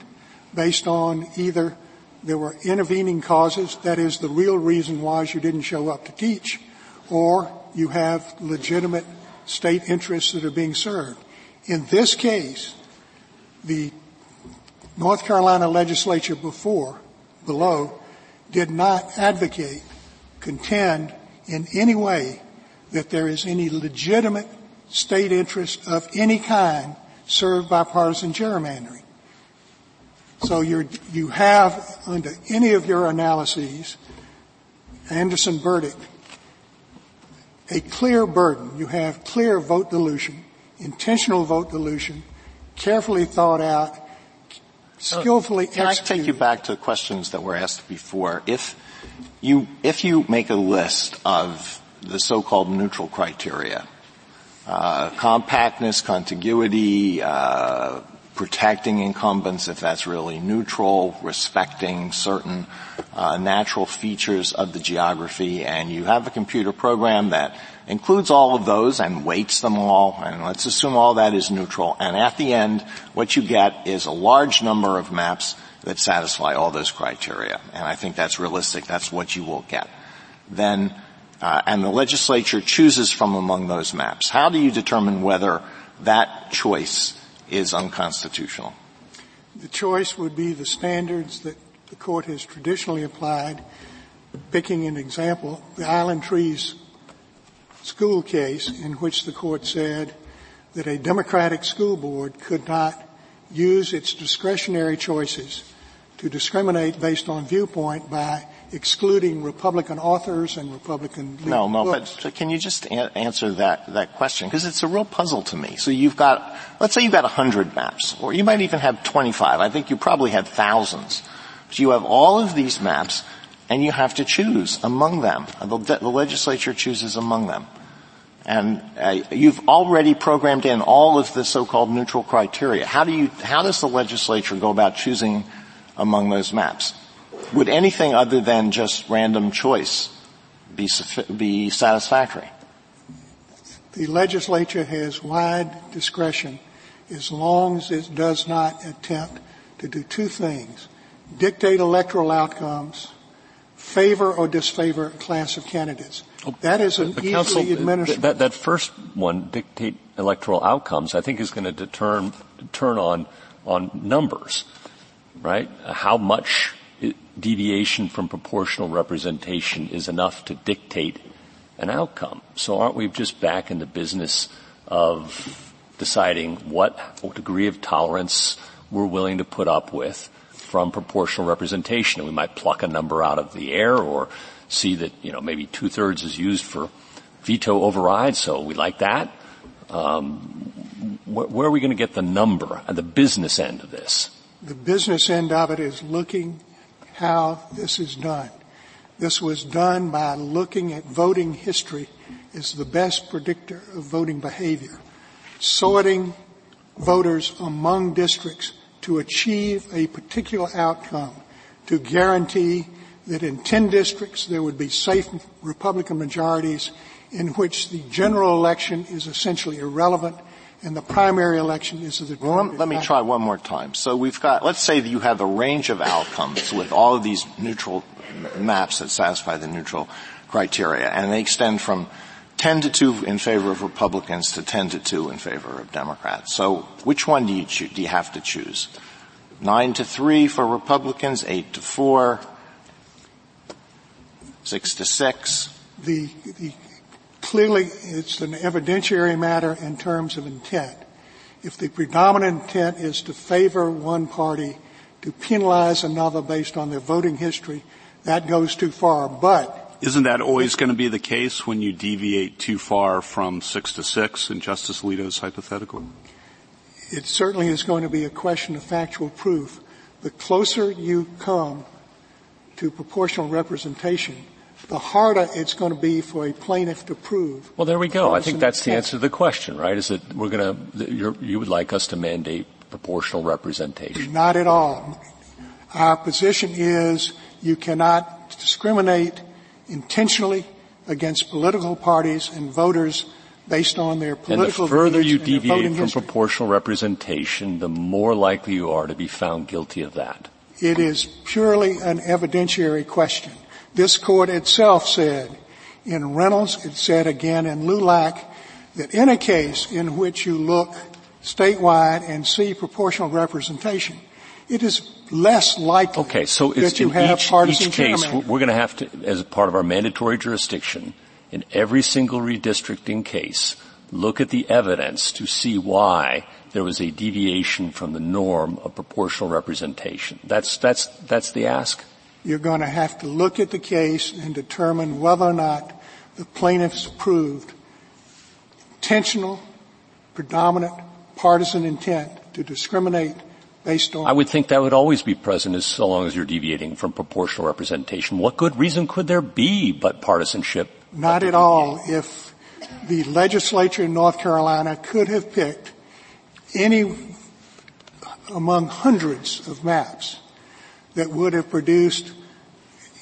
based on either there were intervening causes, that is the real reason why you didn't show up to teach, or you have legitimate state interests that are being served. In this case, the North Carolina legislature before, below, did not advocate, contend in any way that there is any legitimate state interest of any kind served by partisan gerrymandering. So you you have under any of your analyses, Anderson Burdick, a clear burden. You have clear vote dilution, intentional vote dilution, carefully thought out, skillfully Can executed. I take you back to questions that were asked before? If you, if you make a list of the so-called neutral criteria, uh, compactness, contiguity, uh, protecting incumbents if that's really neutral, respecting certain uh, natural features of the geography, and you have a computer program that includes all of those and weights them all, and let's assume all that is neutral, and at the end, what you get is a large number of maps that satisfy all those criteria. And I think that's realistic. That's what you will get. Then uh, and the legislature chooses from among those maps. How do you determine whether that choice is unconstitutional? The choice would be the standards that the court has traditionally applied. Picking an example, the Island Trees school case in which the court said that a democratic school board could not use its discretionary choices to discriminate based on viewpoint by excluding Republican authors and Republican No, no, books. but can you just a- answer that, that question? Because it's a real puzzle to me. So you've got, let's say you've got 100 maps, or you might even have 25. I think you probably have thousands. So you have all of these maps, and you have to choose among them. The, the legislature chooses among them. And uh, you've already programmed in all of the so-called neutral criteria. How do you, how does the legislature go about choosing among those maps? Would anything other than just random choice be, be satisfactory? The legislature has wide discretion as long as it does not attempt to do two things. Dictate electoral outcomes, favor or disfavor a class of candidates. Oh, that is an easily council, administered. That, that first one, dictate electoral outcomes, I think is going to determine, turn on, on numbers, right? How much deviation from proportional representation is enough to dictate an outcome. So aren't we just back in the business of deciding what degree of tolerance we're willing to put up with from proportional representation. And we might pluck a number out of the air or see that, you know, maybe two thirds is used for veto override, so we like that. Um, wh- where are we going to get the number and the business end of this? The business end of it is looking how this is done. This was done by looking at voting history as the best predictor of voting behavior, sorting voters among districts to achieve a particular outcome, to guarantee that in 10 districts there would be safe Republican majorities in which the general election is essentially irrelevant and the primary election is the well, let, let me try one more time. So we've got, let's say that you have a range of outcomes with all of these neutral maps that satisfy the neutral criteria, and they extend from 10 to 2 in favor of Republicans to 10 to 2 in favor of Democrats. So which one do you, choose, do you have to choose? 9 to 3 for Republicans, 8 to 4, 6 to 6. The, the, clearly it's an evidentiary matter in terms of intent. If the predominant intent is to favor one party, to penalize another based on their voting history, that goes too far. But isn't that always going to be the case when you deviate too far from six to six in Justice Alito's hypothetical? It certainly is going to be a question of factual proof. The closer you come to proportional representation, the harder it's going to be for a plaintiff to prove. Well, there we go. I think that's the answer to the question, right? Is that we're going to, you would like us to mandate proportional representation? Not at all. Our position is you cannot discriminate intentionally against political parties and voters based on their political And the further you deviate from history. proportional representation, the more likely you are to be found guilty of that. It is purely an evidentiary question. This court itself said in Reynolds, it said again in LULAC, that in a case in which you look statewide and see proportional representation, it is less likely okay, so that you have each, partisan each case, we're going to have to, as part of our mandatory jurisdiction, in every single redistricting case, look at the evidence to see why there was a deviation from the norm of proportional representation. That's, that's, that's the ask? You're going to have to look at the case and determine whether or not the plaintiffs proved intentional, predominant partisan intent to discriminate based on. I would think that would always be present as so long as you're deviating from proportional representation. What good reason could there be but partisanship? Not at all. If the legislature in North Carolina could have picked any among hundreds of maps that would have produced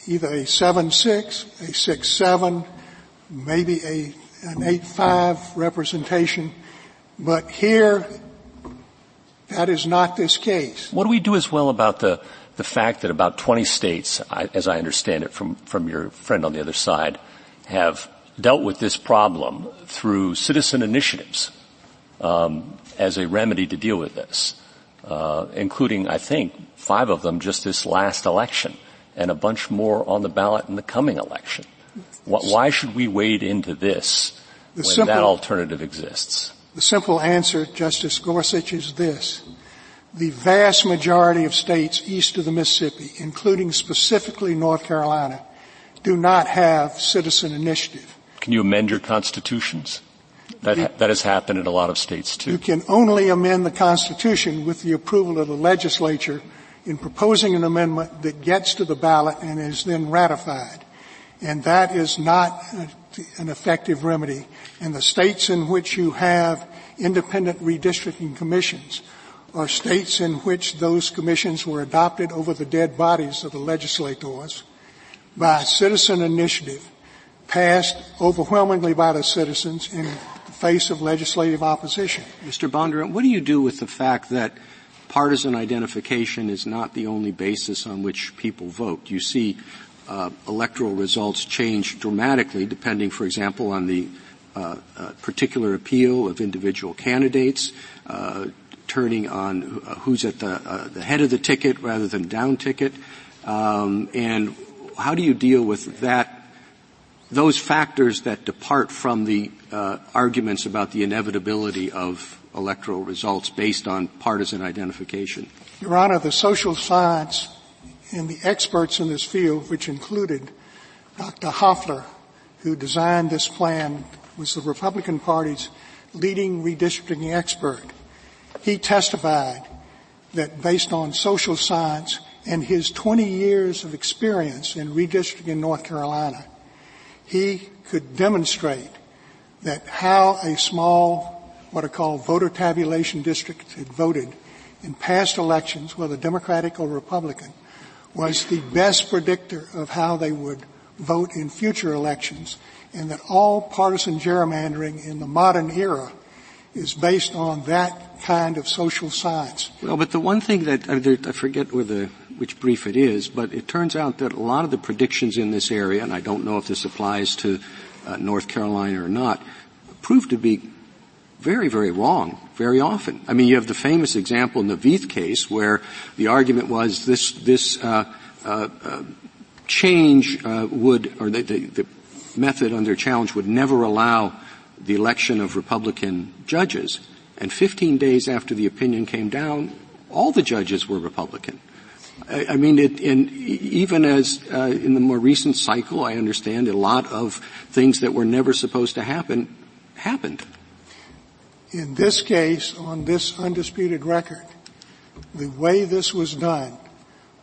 either a 7-6, a 6-7, maybe a, an 8-5 representation. But here, that is not this case. What do we do as well about the, the fact that about 20 states, as I understand it from, from your friend on the other side, have dealt with this problem through citizen initiatives um, as a remedy to deal with this, uh, including, I think, five of them just this last election, and a bunch more on the ballot in the coming election. Why should we wade into this the when simple, that alternative exists? The simple answer, Justice Gorsuch, is this. The vast majority of states east of the Mississippi, including specifically North Carolina, do not have citizen initiative. Can you amend your constitutions? That, ha- that has happened in a lot of states too. You can only amend the Constitution with the approval of the legislature in proposing an amendment that gets to the ballot and is then ratified. And that is not an effective remedy. And the states in which you have independent redistricting commissions are states in which those commissions were adopted over the dead bodies of the legislators by citizen initiative passed overwhelmingly by the citizens in the face of legislative opposition. Mr. Bondurant, what do you do with the fact that partisan identification is not the only basis on which people vote? You see uh, electoral results change dramatically depending, for example, on the uh, uh, particular appeal of individual candidates, uh, turning on who's at the, uh, the head of the ticket rather than down ticket. Um, and how do you deal with that those factors that depart from the uh, arguments about the inevitability of electoral results based on partisan identification? Your Honor, the social science and the experts in this field, which included Dr. Hofeller, who designed this plan, was the Republican Party's leading redistricting expert. He testified that based on social science and his 20 years of experience in redistricting in North Carolina, he could demonstrate that how a small, what are called voter tabulation districts had voted in past elections, whether Democratic or Republican, was the best predictor of how they would vote in future elections, and that all partisan gerrymandering in the modern era is based on that kind of social science. Well, but the one thing that I forget the which brief it is, but it turns out that a lot of the predictions in this area, and I don't know if this applies to uh, North Carolina or not, prove to be very, very wrong very often. I mean, you have the famous example in the Vieth case where the argument was this, this uh, uh, uh change uh, would, or the, the, the method under challenge would never allow the election of Republican judges. And 15 days after the opinion came down, all the judges were Republican. I, I mean, it, even as uh, in the more recent cycle, I understand a lot of things that were never supposed to happen happened. In this case, on this undisputed record, the way this was done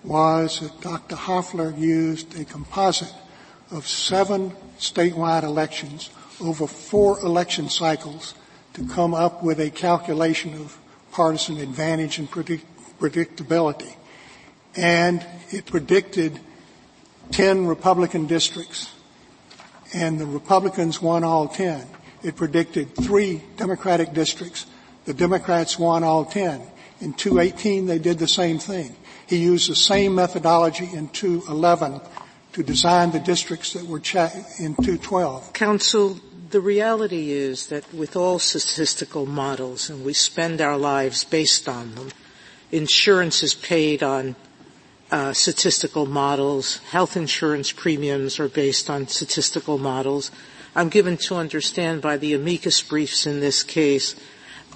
was that Dr. Hofeller used a composite of seven statewide elections over four election cycles to come up with a calculation of partisan advantage and predict- predictability and it predicted 10 Republican districts, and the Republicans won all 10. It predicted three Democratic districts. The Democrats won all 10. In 218, they did the same thing. He used the same methodology in 211 to design the districts that were in 212. Counsel, the reality is that with all statistical models, and we spend our lives based on them, insurance is paid on uh, statistical models. Health insurance premiums are based on statistical models. I'm given to understand by the amicus briefs in this case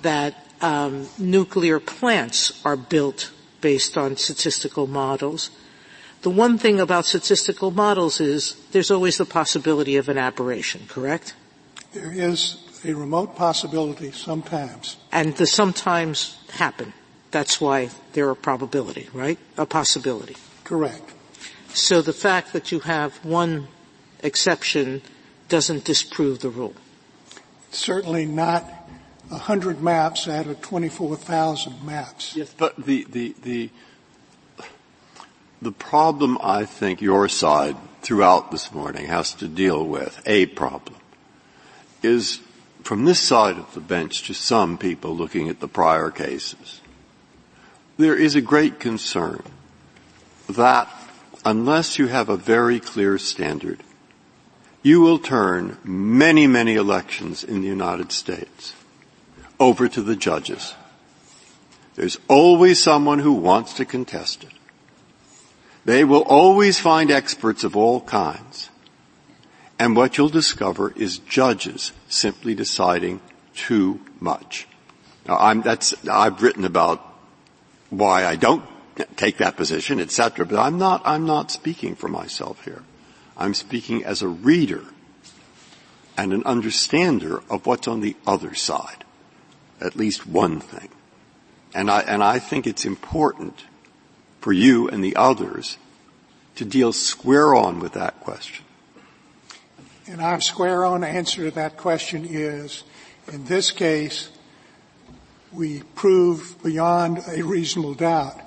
that um, nuclear plants are built based on statistical models. The one thing about statistical models is there's always the possibility of an aberration, correct? There is a remote possibility sometimes. And the sometimes happen. That's why they're a probability, right? A possibility. Correct. So the fact that you have one exception doesn't disprove the rule. Certainly not a hundred maps out of 24,000 maps. Yes, but the, the, the, the problem I think your side throughout this morning has to deal with, a problem, is from this side of the bench to some people looking at the prior cases, there is a great concern that unless you have a very clear standard, you will turn many, many elections in the United States over to the judges. There's always someone who wants to contest it. They will always find experts of all kinds. And what you'll discover is judges simply deciding too much. Now, I'm, that's, I've written about why I don't take that position, etc. But I'm not, I'm not speaking for myself here. I'm speaking as a reader and an understander of what's on the other side. At least one thing. And I, and I think it's important for you and the others to deal square on with that question. And our square on answer to that question is, in this case, we prove beyond a reasonable doubt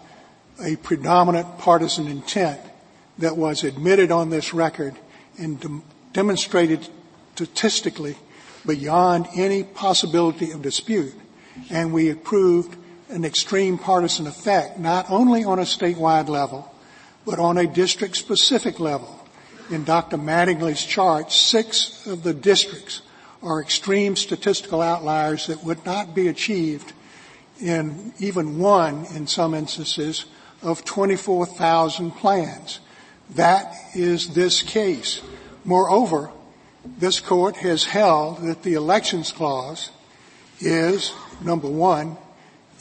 a predominant partisan intent that was admitted on this record and de- demonstrated statistically beyond any possibility of dispute. And we proved an extreme partisan effect, not only on a statewide level, but on a district specific level. In Dr. Mattingly's chart, six of the districts are extreme statistical outliers that would not be achieved in even one, in some instances, of 24,000 plans. That is this case. Moreover, this court has held that the elections clause is, number one,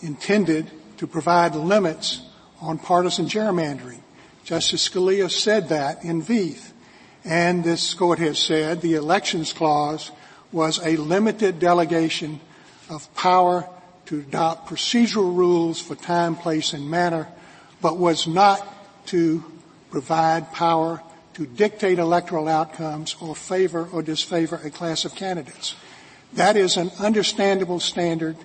intended to provide limits on partisan gerrymandering. Justice Scalia said that in Vieth. And this court has said the elections clause was a limited delegation of power to adopt procedural rules for time, place, and manner, but was not to provide power to dictate electoral outcomes or favor or disfavor a class of candidates. That is an understandable standard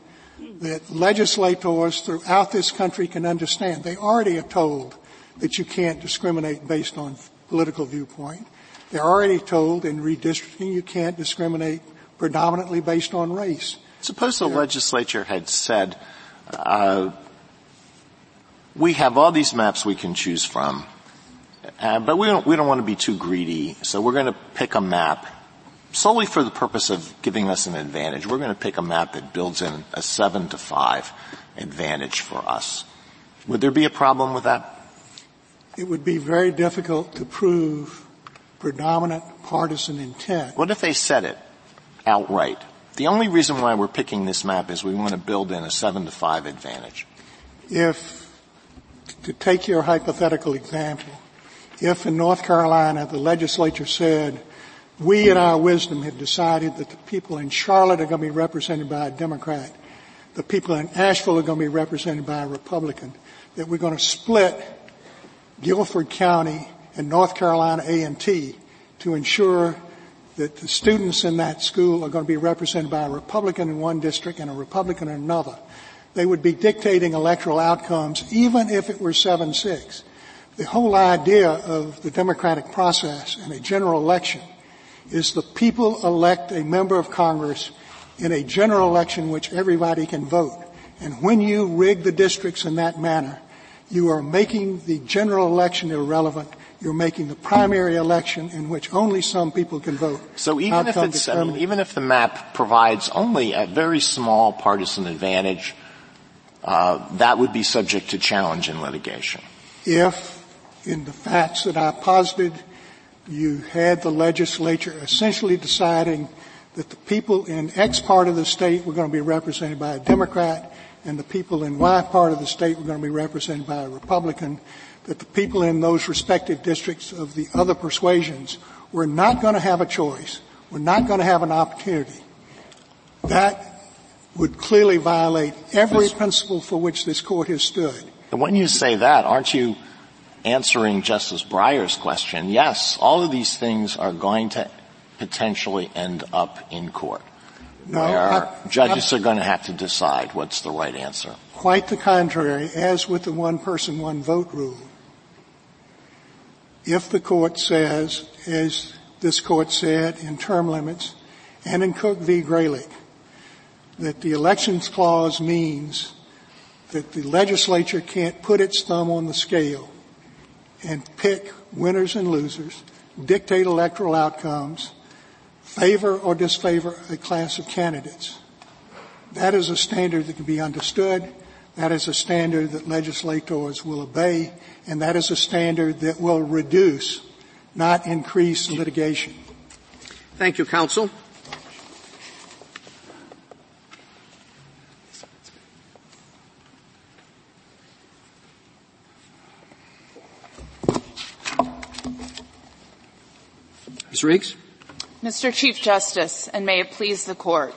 that legislators throughout this country can understand. They already are told that you can't discriminate based on political viewpoint. They're already told in redistricting you can't discriminate predominantly based on race. Suppose the legislature had said, uh, we have all these maps we can choose from, uh, but we don't, we don't want to be too greedy, so we're going to pick a map solely for the purpose of giving us an advantage. We're going to pick a map that builds in a seven to five advantage for us. Would there be a problem with that? It would be very difficult to prove predominant partisan intent. What if they said it outright? The only reason why we're picking this map is we want to build in a seven to five advantage. If, to take your hypothetical example, if in North Carolina the legislature said, we in our wisdom have decided that the people in Charlotte are going to be represented by a Democrat, the people in Asheville are going to be represented by a Republican, that we're going to split Guilford County and North Carolina A&T to ensure that the students in that school are going to be represented by a Republican in one district and a Republican in another. They would be dictating electoral outcomes even if it were 7-6. The whole idea of the democratic process and a general election is the people elect a member of Congress in a general election which everybody can vote. And when you rig the districts in that manner, you are making the general election irrelevant you're making the primary election in which only some people can vote. So even if it's, I mean, even if the map provides only a very small partisan advantage, uh, that would be subject to challenge in litigation. If, in the facts that I posited, you had the legislature essentially deciding that the people in X part of the state were going to be represented by a Democrat and the people in Y part of the state were going to be represented by a Republican, that the people in those respective districts of the other persuasions were not going to have a choice, were not going to have an opportunity. That would clearly violate every principle for which this court has stood. And when you say that, aren't you answering Justice Breyer's question? Yes, all of these things are going to potentially end up in court. No, where judges are going to have to decide what's the right answer. Quite the contrary, as with the one person, one vote rule if the court says, as this court said in term limits and in Cook v. Gralike, that the elections clause means that the legislature can't put its thumb on the scale and pick winners and losers, dictate electoral outcomes, favor or disfavor a class of candidates. That is a standard that can be understood that is a standard that legislators will obey, and that is a standard that will reduce, not increase litigation. Thank you, counsel. Riggs? Mr. Chief Justice, and may it please the court.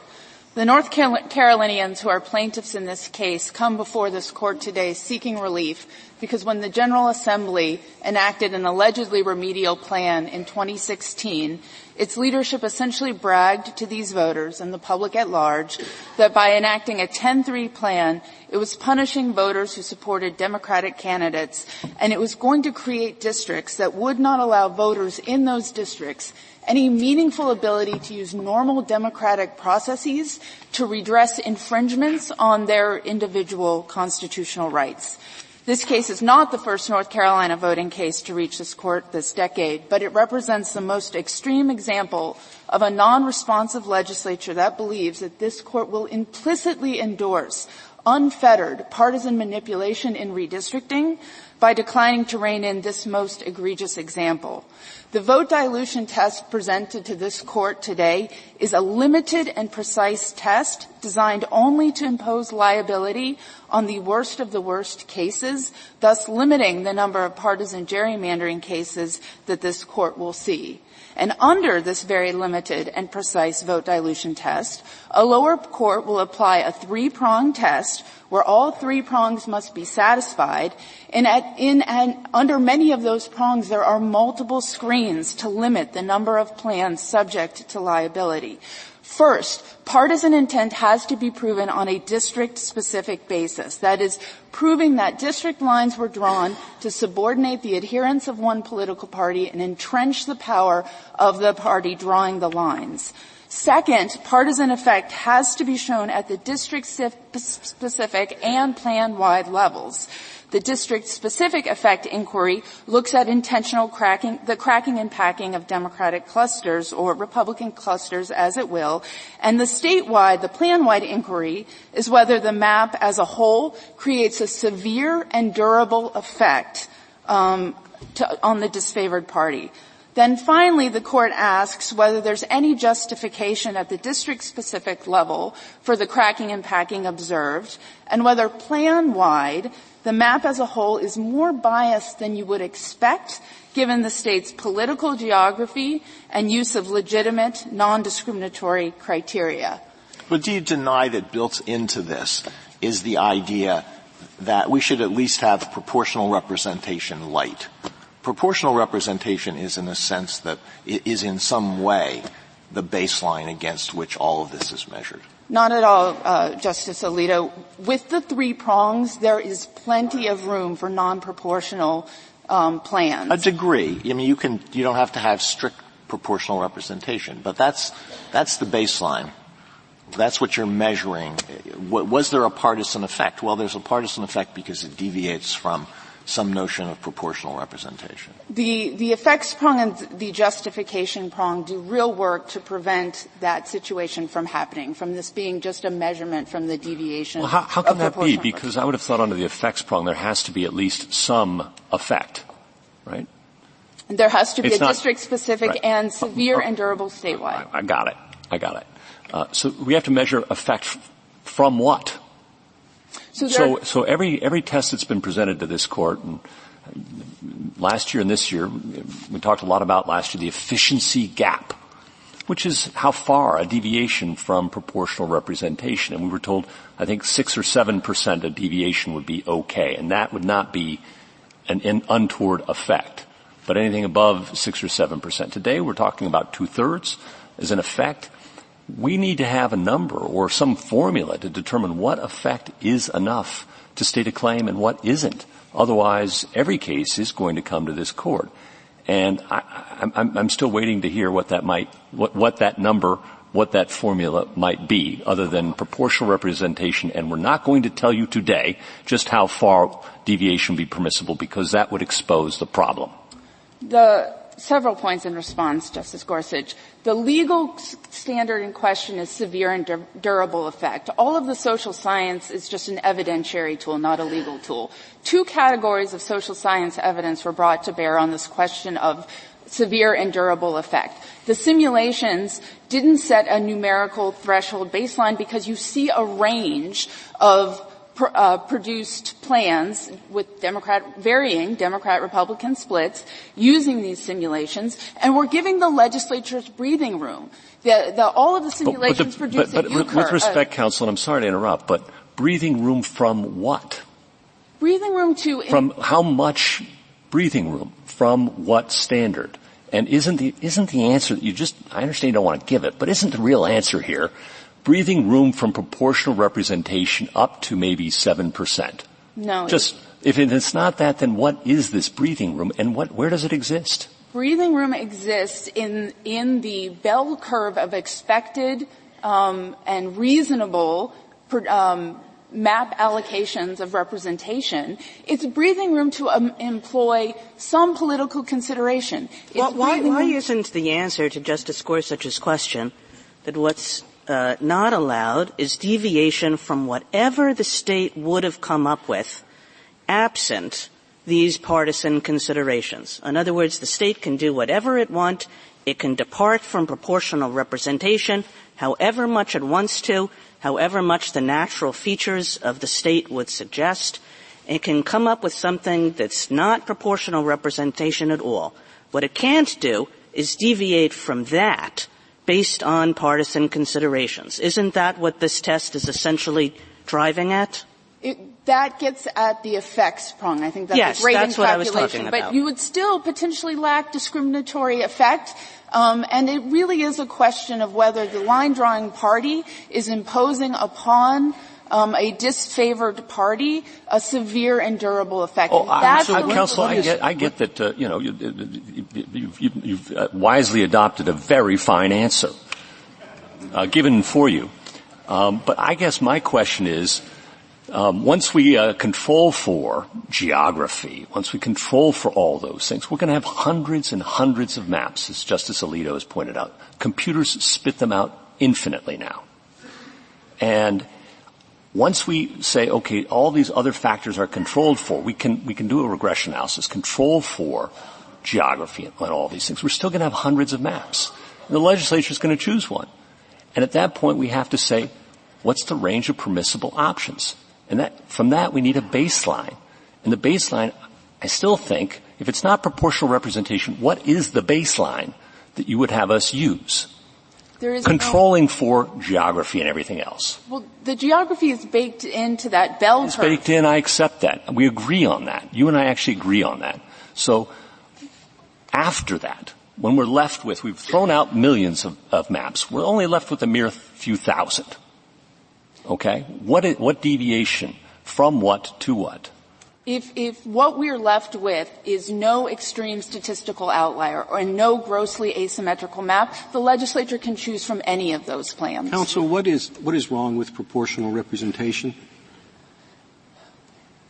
The North Carolinians who are plaintiffs in this case come before this court today seeking relief because when the General Assembly enacted an allegedly remedial plan in 2016, its leadership essentially bragged to these voters and the public at large that by enacting a 10-3 plan, it was punishing voters who supported Democratic candidates and it was going to create districts that would not allow voters in those districts any meaningful ability to use normal democratic processes to redress infringements on their individual constitutional rights. This case is not the first North Carolina voting case to reach this court this decade, but it represents the most extreme example of a non-responsive legislature that believes that this court will implicitly endorse unfettered partisan manipulation in redistricting by declining to rein in this most egregious example. The vote dilution test presented to this court today is a limited and precise test designed only to impose liability on the worst of the worst cases, thus limiting the number of partisan gerrymandering cases that this court will see. And under this very limited and precise vote dilution test, a lower court will apply a three-pronged test where all three prongs must be satisfied. And, at, in, and under many of those prongs, there are multiple screens to limit the number of plans subject to liability. First, partisan intent has to be proven on a district-specific basis. That is, proving that district lines were drawn to subordinate the adherents of one political party and entrench the power of the party drawing the lines. Second, partisan effect has to be shown at the district specific and plan wide levels. The district specific effect inquiry looks at intentional cracking, the cracking and packing of Democratic clusters or Republican clusters as it will. And the statewide, the plan-wide inquiry is whether the map as a whole creates a severe and durable effect um, to, on the disfavored party. Then finally, the court asks whether there's any justification at the district-specific level for the cracking and packing observed, and whether plan-wide, the map as a whole is more biased than you would expect given the state's political geography and use of legitimate, non-discriminatory criteria. But do you deny that built into this is the idea that we should at least have proportional representation light? Proportional representation is in a sense that it is in some way the baseline against which all of this is measured. Not at all, uh, Justice Alito. With the three prongs, there is plenty of room for non-proportional um, plans. A degree. I mean, you can you don't have to have strict proportional representation, but that's that's the baseline. That's what you're measuring. Was there a partisan effect? Well, there's a partisan effect because it deviates from some notion of proportional representation. The, the effects prong and the justification prong do real work to prevent that situation from happening, from this being just a measurement from the deviation. Well, how, how can that be? Because I would have thought under the effects prong there has to be at least some effect, right? There has to be it's a district specific right. and severe and durable statewide. I, I got it. I got it. Uh, so we have to measure effect from what? So, so, so, every every test that's been presented to this court, and last year and this year, we talked a lot about last year the efficiency gap, which is how far a deviation from proportional representation. And we were told, I think, six or seven percent of deviation would be okay, and that would not be an, an untoward effect. But anything above six or seven percent. Today, we're talking about two thirds as an effect we need to have a number or some formula to determine what effect is enough to state a claim and what isn't. Otherwise, every case is going to come to this court. And I, am still waiting to hear what that might, what, what that number, what that formula might be, other than proportional representation. And we're not going to tell you today just how far deviation be permissible because that would expose the problem. The several points in response, Justice Gorsuch. The legal standard in question is severe and dur- durable effect. All of the social science is just an evidentiary tool, not a legal tool. Two categories of social science evidence were brought to bear on this question of severe and durable effect. The simulations didn't set a numerical threshold baseline because you see a range of pr- uh, produced plans with Democrat, varying Democrat-Republican splits using these simulations, and we're giving the legislature's breathing room. The, the, all of the simulations but, but, the, but, but UCUR, with respect, uh, counsel, and I'm sorry to interrupt, but breathing room from what? Breathing room to from how much breathing room from what standard? And isn't the isn't the answer you just I understand you don't want to give it, but isn't the real answer here breathing room from proportional representation up to maybe 7%. No. Just, if it's not that, then what is this breathing room and what, where does it exist? Breathing room exists in, in the bell curve of expected um, and reasonable um, map allocations of representation. It's breathing room to um, employ some political consideration. Well, why, why isn't the answer to Justice Gorsuch's question that what's uh, not allowed is deviation from whatever the state would have come up with absent these partisan considerations. In other words, the state can do whatever it wants. It can depart from proportional representation however much it wants to, however much the natural features of the state would suggest. It can come up with something that's not proportional representation at all. What it can't do is deviate from that based on partisan considerations. Isn't that what this test is essentially driving at? It, that gets at the effects prong. I think that's yes, a great that's what I was talking about. But you would still potentially lack discriminatory effect. Um, and it really is a question of whether the line drawing party is imposing upon um, a disfavored party a severe and durable effect. Oh, That's so, Counsel, I get, I get that, uh, you know, you, have you, you, uh, wisely adopted a very fine answer uh, given for you. Um, but I guess my question is, um, once we uh, control for geography, once we control for all those things, we're going to have hundreds and hundreds of maps, as Justice Alito has pointed out. Computers spit them out infinitely now. And once we say, okay, all these other factors are controlled for, we can, we can do a regression analysis, control for geography and all these things. We're still going to have hundreds of maps. And the legislature is going to choose one. And at that point, we have to say, what's the range of permissible options? And that, from that, we need a baseline. And the baseline, I still think, if it's not proportional representation, what is the baseline that you would have us use? Controlling no, for geography and everything else. Well, the geography is baked into that bell curve. It's baked in. I accept that. We agree on that. You and I actually agree on that. So after that, when we're left with, we've thrown out millions of, of maps. We're only left with a mere few thousand. Okay? What, what deviation from what to what? If, if what we're left with is no extreme statistical outlier or no grossly asymmetrical map, the legislature can choose from any of those plans. Counsel, what is, what is wrong with proportional representation?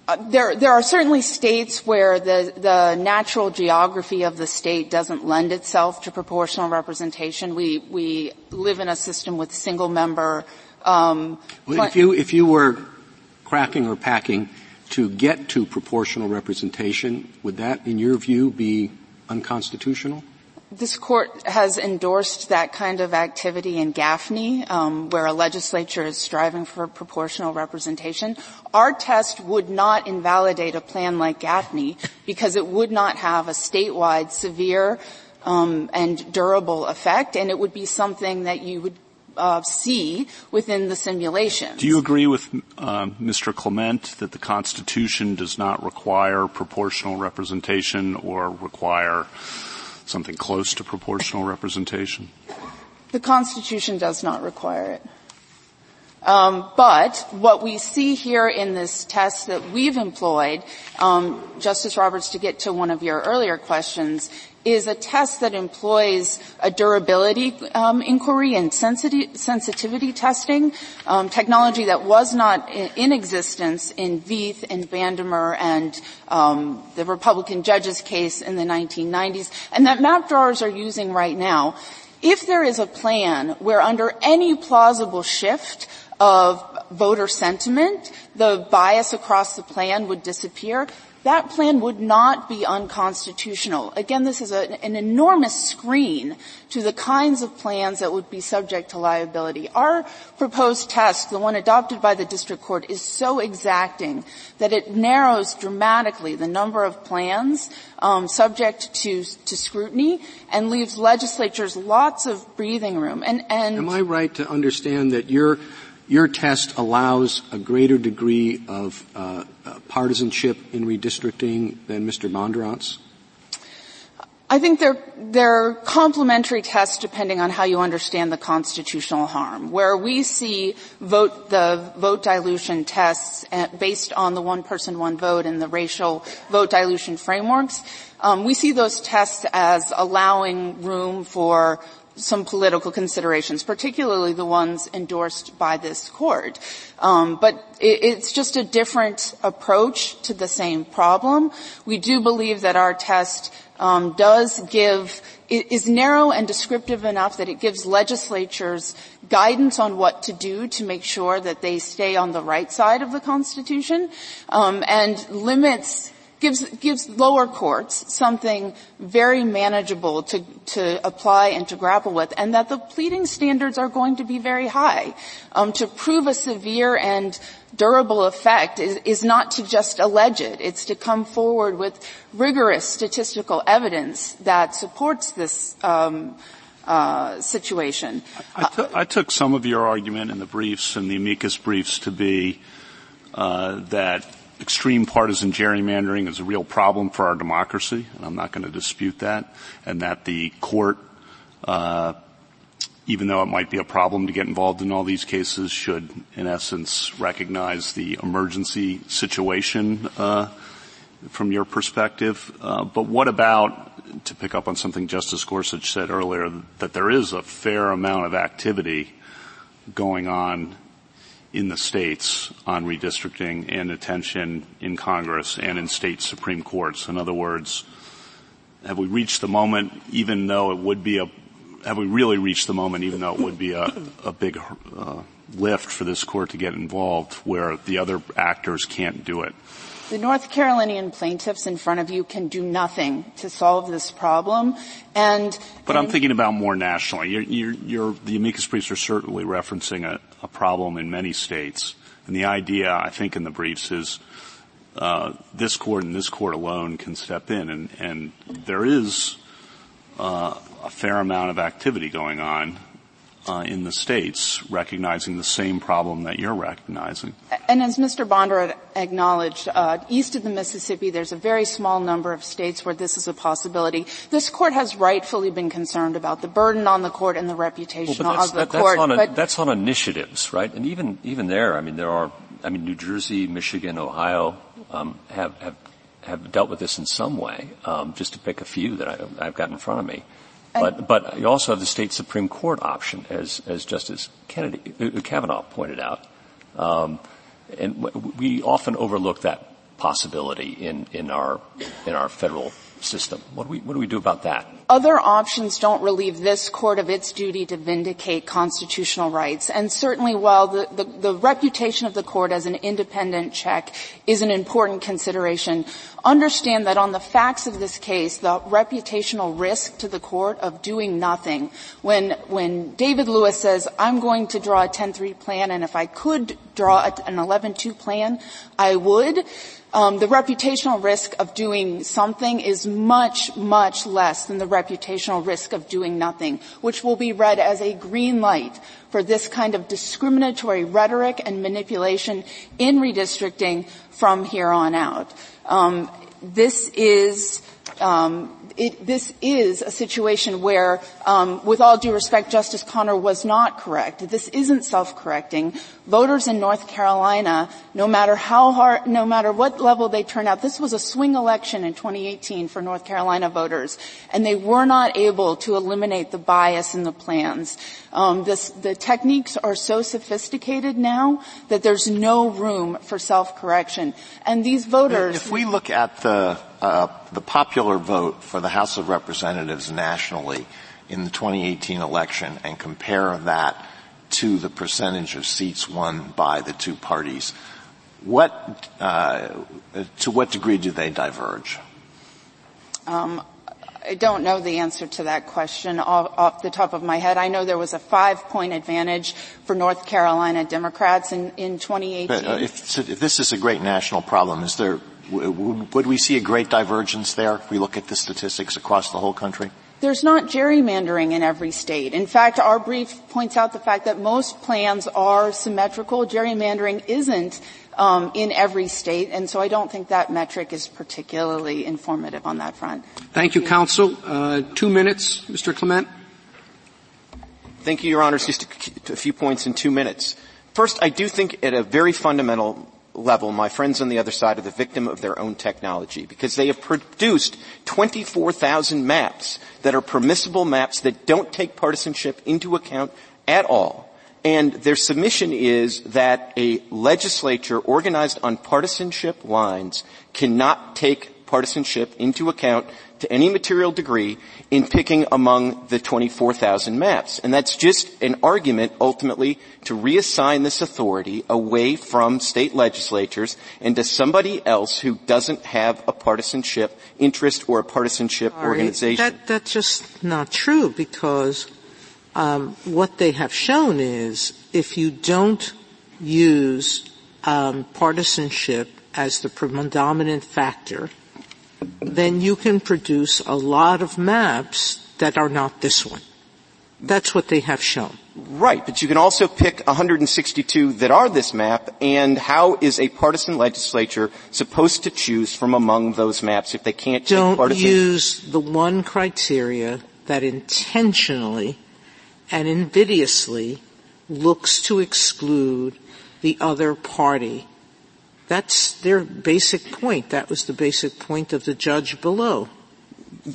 Uh, there, there are certainly states where the, the natural geography of the state doesn't lend itself to proportional representation. We, we live in a system with single member um, well, if you if you were cracking or packing to get to proportional representation, would that, in your view, be unconstitutional? This court has endorsed that kind of activity in Gaffney, um, where a legislature is striving for proportional representation. Our test would not invalidate a plan like Gaffney because it would not have a statewide severe um, and durable effect, and it would be something that you would uh, see within the simulation. Do you agree with uh, Mr. Clement that the Constitution does not require proportional representation or require something close to proportional representation? The Constitution does not require it. Um, but what we see here in this test that we've employed, um, Justice Roberts, to get to one of your earlier questions, is a test that employs a durability um, inquiry and sensitivity testing, um, technology that was not in, in, existence in Vieth and Bandemer and um, the Republican judges case in the 1990s, and that map drawers are using right now. If there is a plan where under any plausible shift of voter sentiment, the bias across the plan would disappear that plan would not be unconstitutional. Again, this is a, an enormous screen to the kinds of plans that would be subject to liability. Our proposed test, the one adopted by the district court, is so exacting that it narrows dramatically the number of plans um, subject to, to scrutiny and leaves legislatures lots of breathing room. And, and am I right to understand that you're your test allows a greater degree of uh, uh, partisanship in redistricting than Mr. Bondurant's? I think they're, they're complementary tests depending on how you understand the constitutional harm. Where we see vote, the vote dilution tests uh, based on the one person, one vote and the racial vote dilution frameworks, um, we see those tests as allowing room for some political considerations, particularly the ones endorsed by this court. Um, but it, it's just a different approach to the same problem. We do believe that our test um, does give is narrow and descriptive enough that it gives legislatures guidance on what to do to make sure that they stay on the right side of the Constitution, um, and limits gives gives lower courts something very manageable to to apply and to grapple with, and that the pleading standards are going to be very high. Um, to prove a severe and durable effect is, is not to just allege it; it's to come forward with rigorous statistical evidence that supports this. Um, uh, situation. I, t- I took some of your argument in the briefs and the amicus briefs to be uh, that extreme partisan gerrymandering is a real problem for our democracy, and I'm not going to dispute that, and that the court, uh, even though it might be a problem to get involved in all these cases, should, in essence, recognize the emergency situation uh, from your perspective. Uh, but what about to pick up on something Justice Gorsuch said earlier, that there is a fair amount of activity going on in the states on redistricting and attention in Congress and in state Supreme Courts. In other words, have we reached the moment, even though it would be a, have we really reached the moment, even though it would be a, a big uh, lift for this court to get involved, where the other actors can't do it? The North Carolinian plaintiffs in front of you can do nothing to solve this problem. And but and I'm thinking about more nationally. You're, you're, you're, the amicus briefs are certainly referencing a, a, problem in many states, and the idea, I think, in the briefs is uh, this court and this court alone can step in, and, and there is uh, a fair amount of activity going on uh, in the states recognizing the same problem that you're recognizing. And as Mr. Bondurant acknowledged, uh, east of the Mississippi, there's a very small number of states where this is a possibility. This court has rightfully been concerned about the burden on the court and the reputation well, of the that, court. That's on, a, that's on initiatives, right? And even even there, I mean, there are. I mean, New Jersey, Michigan, Ohio um, have have have dealt with this in some way. Um, just to pick a few that I, I've got in front of me. But, but you also have the state Supreme Court option, as, as Justice Kennedy, uh, Kavanaugh pointed out. Um, and we often overlook that possibility in, in our, in our federal system. What do we, what do we do about that? Other options don't relieve this court of its duty to vindicate constitutional rights. And certainly while the, the, the reputation of the court as an independent check is an important consideration, understand that on the facts of this case, the reputational risk to the court of doing nothing, when, when David Lewis says, I'm going to draw a 10-3 plan, and if I could draw an 11-2 plan, I would, um, the reputational risk of doing something is much, much less than the reputational risk of doing nothing, which will be read as a green light for this kind of discriminatory rhetoric and manipulation in redistricting from here on out. Um, this is um, it, this is a situation where, um, with all due respect, Justice Connor was not correct. This isn't self-correcting. Voters in North Carolina, no matter how hard, no matter what level they turn out, this was a swing election in 2018 for North Carolina voters, and they were not able to eliminate the bias in the plans. Um, this, the techniques are so sophisticated now that there's no room for self-correction. And these voters. If we look at the the popular vote for the House of Representatives nationally in the 2018 election and compare that to the percentage of seats won by the two parties, what, uh, to what degree do they diverge? Um, I don't know the answer to that question off, off, the top of my head. I know there was a five-point advantage for North Carolina Democrats in, in 2018. But, uh, if, if, this is a great national problem, is there would we see a great divergence there if we look at the statistics across the whole country? There's not gerrymandering in every state. In fact, our brief points out the fact that most plans are symmetrical. Gerrymandering isn't um, in every state, and so I don't think that metric is particularly informative on that front. Thank you, counsel. Uh, two minutes, Mr. Clement. Thank you, Your Honors. Just a, a few points in two minutes. First, I do think at a very fundamental level, my friends on the other side are the victim of their own technology because they have produced 24,000 maps that are permissible maps that don't take partisanship into account at all. And their submission is that a legislature organized on partisanship lines cannot take partisanship into account to any material degree in picking among the 24,000 maps. And that's just an argument ultimately to reassign this authority away from state legislatures and to somebody else who doesn't have a partisanship interest or a partisanship Sorry, organization. That, that's just not true because um, what they have shown is if you don't use um, partisanship as the predominant factor, then you can produce a lot of maps that are not this one. That's what they have shown. Right, but you can also pick 162 that are this map, and how is a partisan legislature supposed to choose from among those maps if they can't Don't partisan? use the one criteria that intentionally and invidiously looks to exclude the other party. That's their basic point. That was the basic point of the judge below.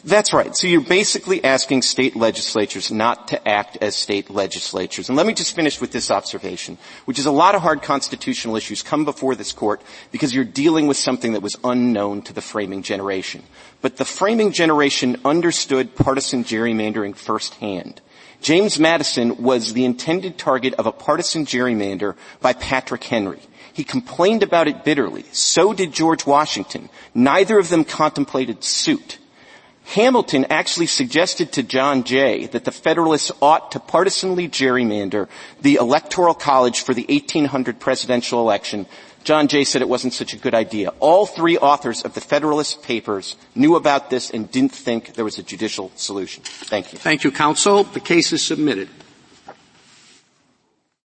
That's right. So you're basically asking state legislatures not to act as state legislatures. And let me just finish with this observation, which is a lot of hard constitutional issues come before this court because you're dealing with something that was unknown to the framing generation. But the framing generation understood partisan gerrymandering firsthand. James Madison was the intended target of a partisan gerrymander by Patrick Henry. He complained about it bitterly. So did George Washington. Neither of them contemplated suit. Hamilton actually suggested to John Jay that the Federalists ought to partisanly gerrymander the Electoral College for the 1800 presidential election. John Jay said it wasn't such a good idea. All three authors of the Federalist Papers knew about this and didn't think there was a judicial solution. Thank you. Thank you, counsel. The case is submitted.